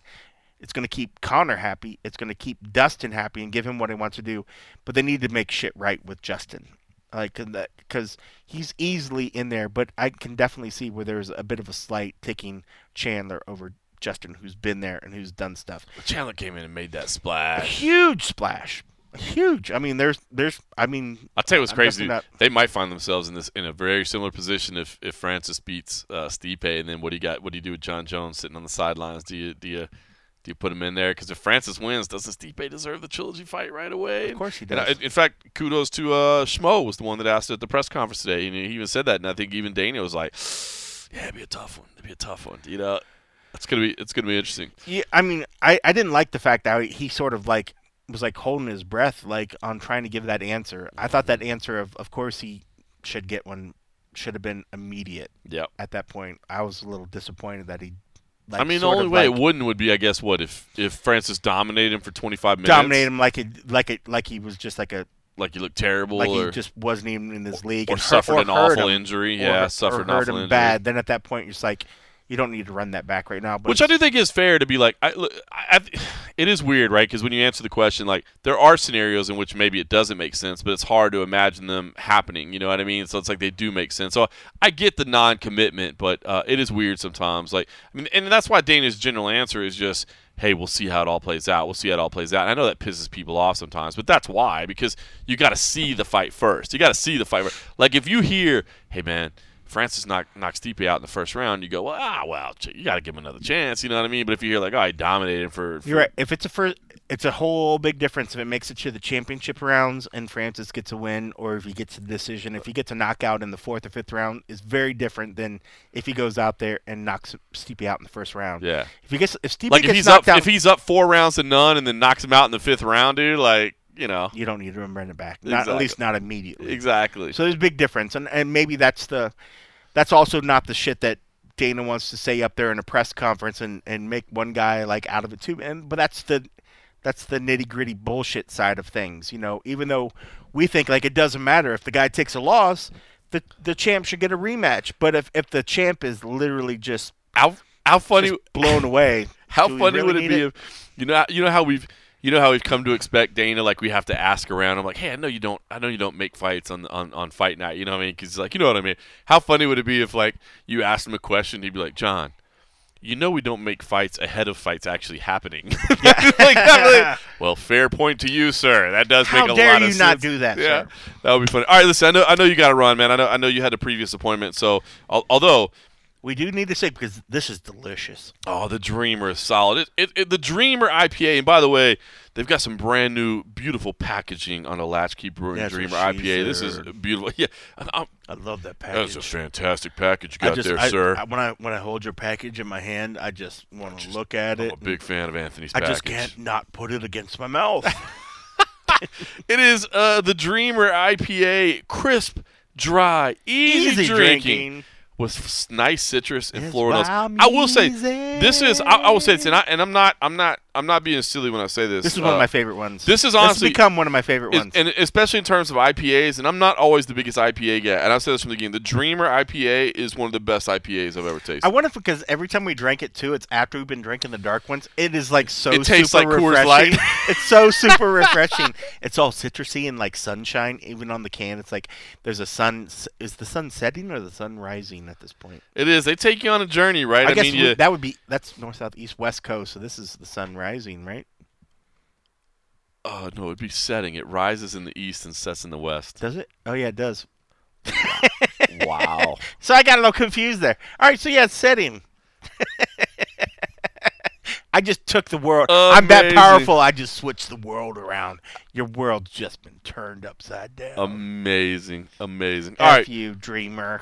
S2: It's going to keep Conor happy. It's going to keep Dustin happy and give him what he wants to do. But they need to make shit right with Justin, like because he's easily in there. But I can definitely see where there's a bit of a slight taking Chandler over Justin, who's been there and who's done stuff.
S1: Chandler came in and made that
S2: A
S1: splash.
S2: huge splash, huge. I mean, there's there's. I mean,
S1: I'll tell you what's
S2: I'm
S1: crazy.
S2: not-
S1: They might find themselves in this in a very similar position if, if Francis beats uh, Stipe, and then what do you got? What do you do with Jon Jones sitting on the sidelines? Do you do you do you put him in there? Because if Francis wins, doesn't Stipe deserve the trilogy fight right away?
S2: Of course he
S1: And I-
S2: does.
S1: in fact, kudos to uh, Schmo was the one that asked at the press conference today, and he even said that. And I think even Daniel was like, [SIGHS] "Yeah, it'd be a tough one. It'd be a tough one." You know, it's gonna be it's gonna be interesting.
S2: Yeah, I mean, I, I didn't like the fact that he sort of like was like holding his breath, like on trying to give that answer. I thought that answer of, of course, he should get one, should have been immediate
S1: Yeah.
S2: at that point. I was a little disappointed that he. Like,
S1: I mean, the only way
S2: like,
S1: it wouldn't would be, I guess, what if if Francis dominated him for 25 minutes,
S2: dominate him like it, like it, like he was just like a,
S1: like he looked terrible,
S2: like
S1: or
S2: he just wasn't even in his league
S1: or
S2: and hurt-
S1: suffered
S2: or
S1: an awful
S2: him,
S1: injury.
S2: or-
S1: yeah,
S2: or
S1: suffered an
S2: hurt
S1: awful
S2: him
S1: injury.
S2: bad. Then at that point, you're just like, you don't need to run that back right now. But
S1: Which I do think is fair to be like, I, I, it is weird, right? Because when you answer the question, like there are scenarios in which maybe it doesn't make sense, but it's hard to imagine them happening. You know what I mean? So it's like they do make sense. So I get the non-commitment, but uh, it is weird sometimes. Like, I mean, and that's why Dana's general answer is just, "Hey, we'll see how it all plays out. We'll see how it all plays out." And I know that pisses people off sometimes, but that's why because you got to see the fight first. You got to see the fight. First. Like if you hear, "Hey, man." Francis knock, knocks Stipe out in the first round, you go, well, ah, well, you got to give him another chance. You know what I mean? But if you hear like, oh, I dominated for, for
S2: You're right. If it's a first, it's a whole big difference if it makes it to the championship rounds and Francis gets a win, or if he gets a decision. If he gets a knockout in the fourth or fifth round, is very different than if he goes out there and knocks Stipe out in the first round.
S1: Yeah.
S2: If he gets, if Stipe
S1: like
S2: gets
S1: if he's
S2: knocked
S1: up
S2: out,
S1: if he's up four rounds to none and then knocks him out in the fifth round, dude, like you know
S2: you don't need to run it back. Not at least not immediately.
S1: exactly.
S2: So there's a big difference, and and maybe that's the that's also not the shit that Dana wants to say up there in a press conference and and make one guy like out of it too. And but that's the that's the nitty gritty bullshit side of things. You know, even though we think like it doesn't matter if the guy takes a loss, the the champ should get a rematch. But if if the champ is literally just
S1: how how funny
S2: blown away, [LAUGHS]
S1: how funny
S2: really
S1: would it be if you know you know how we've you know how we've come to expect Dana like we have to ask around. I'm like, hey, I know you don't, I know you don't make fights on on, on fight night. You know what I mean? Because like, you know what I mean. How funny would it be if like you asked him a question, he'd be like, John, you know we don't make fights ahead of fights actually happening. [LAUGHS] like, well, fair point to you, sir. That does
S2: How
S1: make a lot of sense.
S2: How dare you not do that,
S1: Yeah,
S2: sir?
S1: that would be funny. All right, listen, I know, I know you got to run, man. I know, I know you had a previous appointment. So, al- although
S2: we do need to say because this is delicious.
S1: Oh, the Dreamer is solid. It, it, it, the Dreamer IPA, and by the way, they've got some brand new, beautiful packaging on the Latchkey Brewing
S2: That's
S1: Dreamer IPA. This is beautiful. Yeah, I'm, I'm,
S2: love that package.
S1: that's a fantastic package you
S2: I
S1: got
S2: just,
S1: there,
S2: I-
S1: sir.
S2: I- when I when I hold your package in my hand, I just want to look at
S1: I'm
S2: it.
S1: a big fan of Anthony's
S2: I
S1: package.
S2: just can't not put it against my mouth. [LAUGHS] [LAUGHS]
S1: It is uh, the Dreamer IPA, crisp, dry, easy, drinking. With nice citrus and
S2: It's
S1: notes. I will say this is. I, I will say this, and, I, and I'm not. I'm not. I'm not being silly when I say this.
S2: This is one
S1: Uh,
S2: of my favorite ones.
S1: this is
S2: This has
S1: honestly-
S2: become one of my favorite ones.
S1: and especially in terms of IPAs, and I'm not always the biggest IPA guy, and I've said this from the beginning. The Dreamer IPA is one of the best IPAs I've ever tasted.
S2: I wonder if because every time we drank it too, it's after we've been drinking the dark ones. It is like so
S1: It tastes
S2: super
S1: like Coors
S2: refreshing.
S1: Light. [LAUGHS]
S2: it's so super refreshing. It's all citrusy and like sunshine. Even on the can, it's like there's a sun. Is the sun setting or the sun rising at this point?
S1: it is. They take you on a journey, right?
S2: I, guess
S1: mean,
S2: we-
S1: you,
S2: that would be that's north, south, east, west coast. So this is the sun rising, right?
S1: oh no, it'd be setting. It rises in the east and sets in the west.
S2: Does it? Oh yeah, it does. [LAUGHS]
S1: wow. [LAUGHS]
S2: So I got a little confused there. All right, so yeah, setting. [LAUGHS] I just took the world. I'm that powerful. I just switched the world around. Your world's just been turned upside down.
S1: Amazing, amazing.
S2: F
S1: All right,
S2: you, dreamer.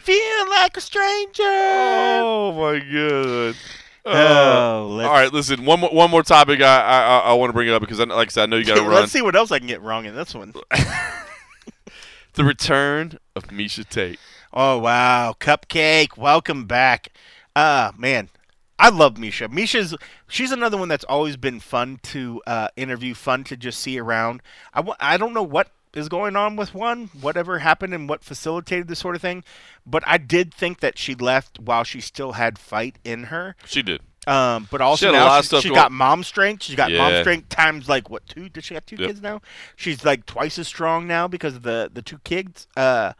S2: Feel like a stranger.
S1: Oh my god.
S2: Oh,
S1: all right, listen. One more, one more topic. I I, I want to bring it up because, I, like I said, I know you got to [LAUGHS] run.
S2: let's see what else I can get wrong in this one. [LAUGHS]
S1: The return of Miesha Tate.
S2: Oh wow, Cupcake, welcome back. Uh man, I love Miesha. Miesha's she's another one that's always been fun to uh, interview, fun to just see around. I wa- I don't know what is going on with one, whatever happened and what facilitated this sort of thing, but I did think that she left while she still had fight in her.
S1: She did.
S2: Um, but also
S1: a
S2: now she, she got mom strength. She's got mom strength times like what two? Did she have two
S1: Yep.
S2: kids now? She's like twice as strong now because of the the two kids. Uh,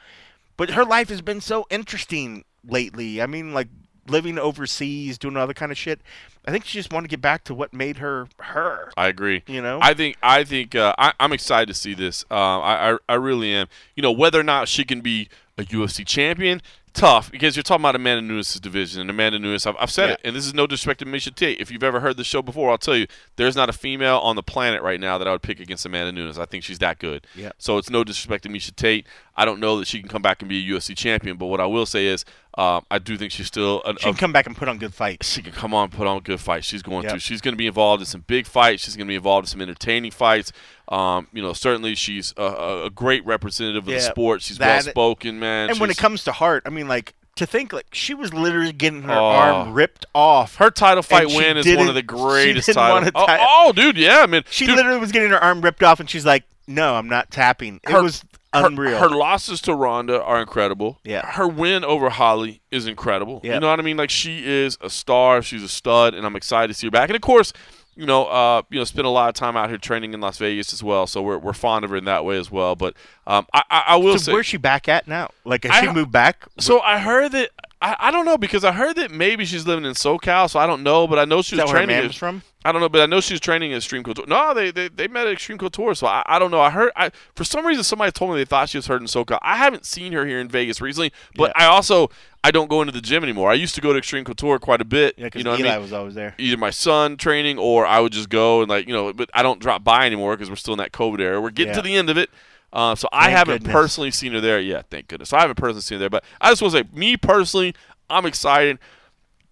S2: but her life has been so interesting lately. I mean, like living overseas, doing other kind of shit. I think she just wanted to get back to what made her her.
S1: I agree.
S2: You know,
S1: I think I think uh, I, I'm excited to see this. Uh, I, I I really am. You know whether or not she can be a UFC champion, tough because you're talking about Amanda Nunes' division and Amanda Nunes. I've, I've said
S2: Yeah.
S1: it, and this is no disrespect to Miesha Tate. If you've ever heard the show before, I'll tell you there's not a female on the planet right now that I would pick against Amanda Nunes. I think she's that good.
S2: Yeah.
S1: So it's no disrespect to Miesha Tate. I don't know that she can come back and be a UFC champion, but what I will say is um, I do think she's still an,
S2: she can come back and put on good fights.
S1: she can come on, put on a good fight. She's going
S2: Yep.
S1: to. She's going to be involved in some big fights. She's going to be involved in some entertaining fights. Um, you know, certainly she's a, a, a great representative of the sport. She's well spoken, man.
S2: And when it comes to heart, I mean, like to think like she was literally getting her
S1: Oh.
S2: arm ripped off.
S1: her title fight win is one of the [LAUGHS] greatest titles. Oh, oh, dude, yeah. I mean,
S2: She
S1: dude,
S2: literally was getting her arm ripped off, and she's like, "No, I'm not tapping." It
S1: Her-
S2: was unreal.
S1: Her losses to Ronda are incredible.
S2: Yeah.
S1: Her win over Holly is incredible. You know what I mean? Like she is a star. She's a stud, and I'm excited to see her back. And of course, you know, uh, you know, spent a lot of time out here training in Las Vegas as well. So we're, we're fond of her in that way as well. But um, I, I, I will
S2: so
S1: say,
S2: where's she back at now? Like, has
S1: I
S2: she moved back?
S1: so I heard that I, I don't know because I heard that maybe she's living in SoCal. So I don't know, but I know she was
S2: where her
S1: training.
S2: from?
S1: I don't know, but I know she's training at Extreme Couture. No, they, they they met at Extreme Couture, so I, I don't know. I heard I for some reason somebody told me they thought she was hurt in SoCal. I haven't seen her here in Vegas recently, but
S2: Yeah.
S1: I also I don't go into the gym anymore. I used to go to Extreme Couture quite a bit.
S2: Yeah, because
S1: you know what
S2: Eli
S1: I mean?
S2: was always there.
S1: Either my son training or I would just go and like you know, but I don't drop by anymore because we're still in that COVID era. We're getting
S2: Yeah.
S1: to the end of it. Uh, so I haven't
S2: goodness.
S1: personally seen her there yet. Thank goodness. So I haven't personally seen her there, but I just want to say, me personally, I'm excited.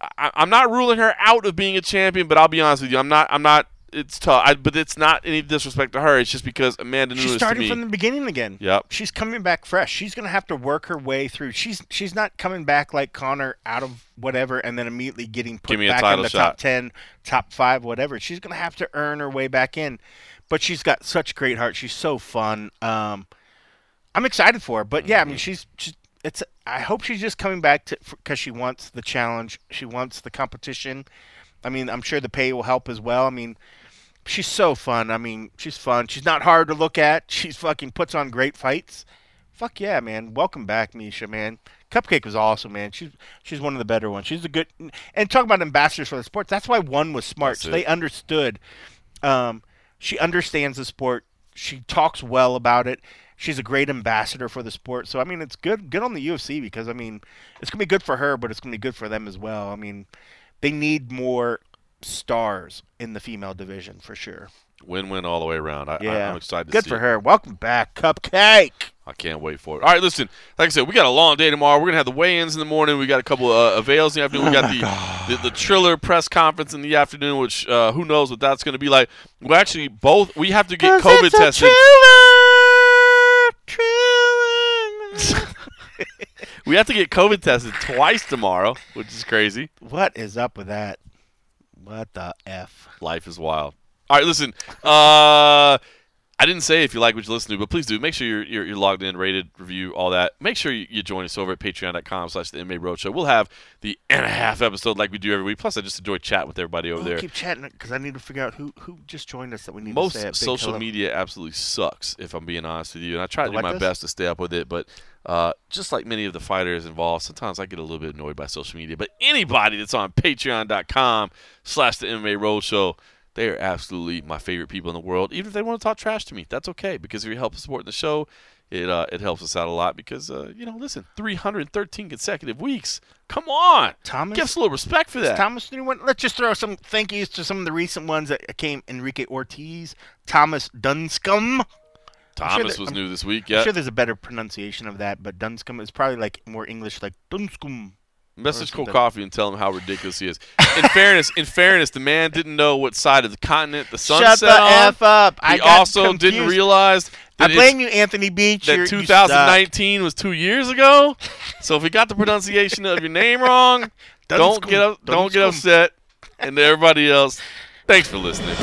S1: I, I'm not ruling her out of being a champion, but I'll be honest with you, I'm not. I'm not. It's tough, I, but it's not any disrespect to her. It's just because Amanda Nunes
S2: She's starting from the beginning again.
S1: Yep.
S2: She's coming back fresh. She's gonna have to work her way through. She's she's not coming back like Conor out of whatever and then immediately getting put
S1: Give me a
S2: back in the
S1: shot.
S2: top ten, top five, whatever. She's gonna have to earn her way back in. But she's got such great heart. She's so fun. Um, I'm excited for her. But yeah, I
S1: Mm-hmm.
S2: mean, she's, she's it's. I hope she's just coming back to because she wants the challenge. She wants the competition. I mean, I'm sure the pay will help as well. I mean, she's so fun. I mean, she's fun. She's not hard to look at. [LAUGHS] She's fucking puts on great fights. Fuck yeah, man. Welcome back, Miesha, man. Cupcake was awesome, man. She's she's one of the better ones. She's a good and talk about ambassadors for the sports. That's why one was smart. So they understood. Um, she understands the sport. She talks well about it. She's a great ambassador for the sport. So I mean, it's good good on the UFC because I mean, it's gonna be good for her, but it's gonna be good for them as well. I mean, they need more stars in the female division for sure.
S1: Win-win all the way around. I, I,
S2: Yeah,
S1: I'm excited to
S2: good for
S1: it.
S2: her. Welcome back, Cupcake.
S1: I can't wait for it. All right, listen. Like I said, we got a long day tomorrow. We're gonna have the weigh-ins in the morning. We got a couple of uh, avails in the afternoon. We got the, the the Triller press conference in the afternoon, which uh, who knows what that's gonna be like. We actually both we have to get COVID tested.
S2: Triller, Triller.
S1: We have to get COVID tested twice tomorrow, which is crazy.
S2: what is up with that? What the f?
S1: Life is wild. All right, listen. Uh, I didn't say if you like what you listen to, but please do. Make sure you're, you're, you're logged in, rated, review, all that. Make sure you, you join us over at patreon.com slash the MMA Roadshow. We'll have the and a half episode like we do every week. Plus, I just enjoy chatting with everybody over
S2: We'll
S1: there.
S2: keep chatting because I need to figure out who who just joined us that we need
S1: Most
S2: to big
S1: social media absolutely sucks, if I'm being honest with you. And I try to do
S2: Like
S1: my
S2: this?
S1: best to stay up with it, but uh, just like many of the fighters involved, sometimes I get a little bit annoyed by social media. But anybody that's on patreon.com slash the MMA Roadshow, they are absolutely my favorite people in the world. Even if they want to talk trash to me, that's okay. Because if you help support the show, it uh, it helps us out a lot. Because, uh, you know, listen, 313 consecutive weeks. Come on.
S2: Thomas.
S1: Give us a little respect for that.
S2: Thomas new one. Let's just throw some thank yous to some of the recent ones that came. Enrique Ortiz, Thomas Dunscombe.
S1: Thomas
S2: that-
S1: was
S2: I'm-
S1: new this week.
S2: I'm
S1: Yeah.
S2: sure there's a better pronunciation of that, but Dunscombe is probably like more English, like Dunscombe.
S1: Message
S2: Cold.
S1: Coffee and tell him how ridiculous he is. In fairness, in fairness, the man didn't know what side of the continent the sun
S2: Shut
S1: set
S2: the
S1: on.
S2: f up! I
S1: he also didn't
S2: confused.
S1: realize
S2: I
S1: that,
S2: blame you, Anthony Beach. You're-
S1: that
S2: you suck.
S1: 2019 was two years ago. So if we got the pronunciation of your name wrong, don't get up, don't get upset. And to everybody else, thanks for listening.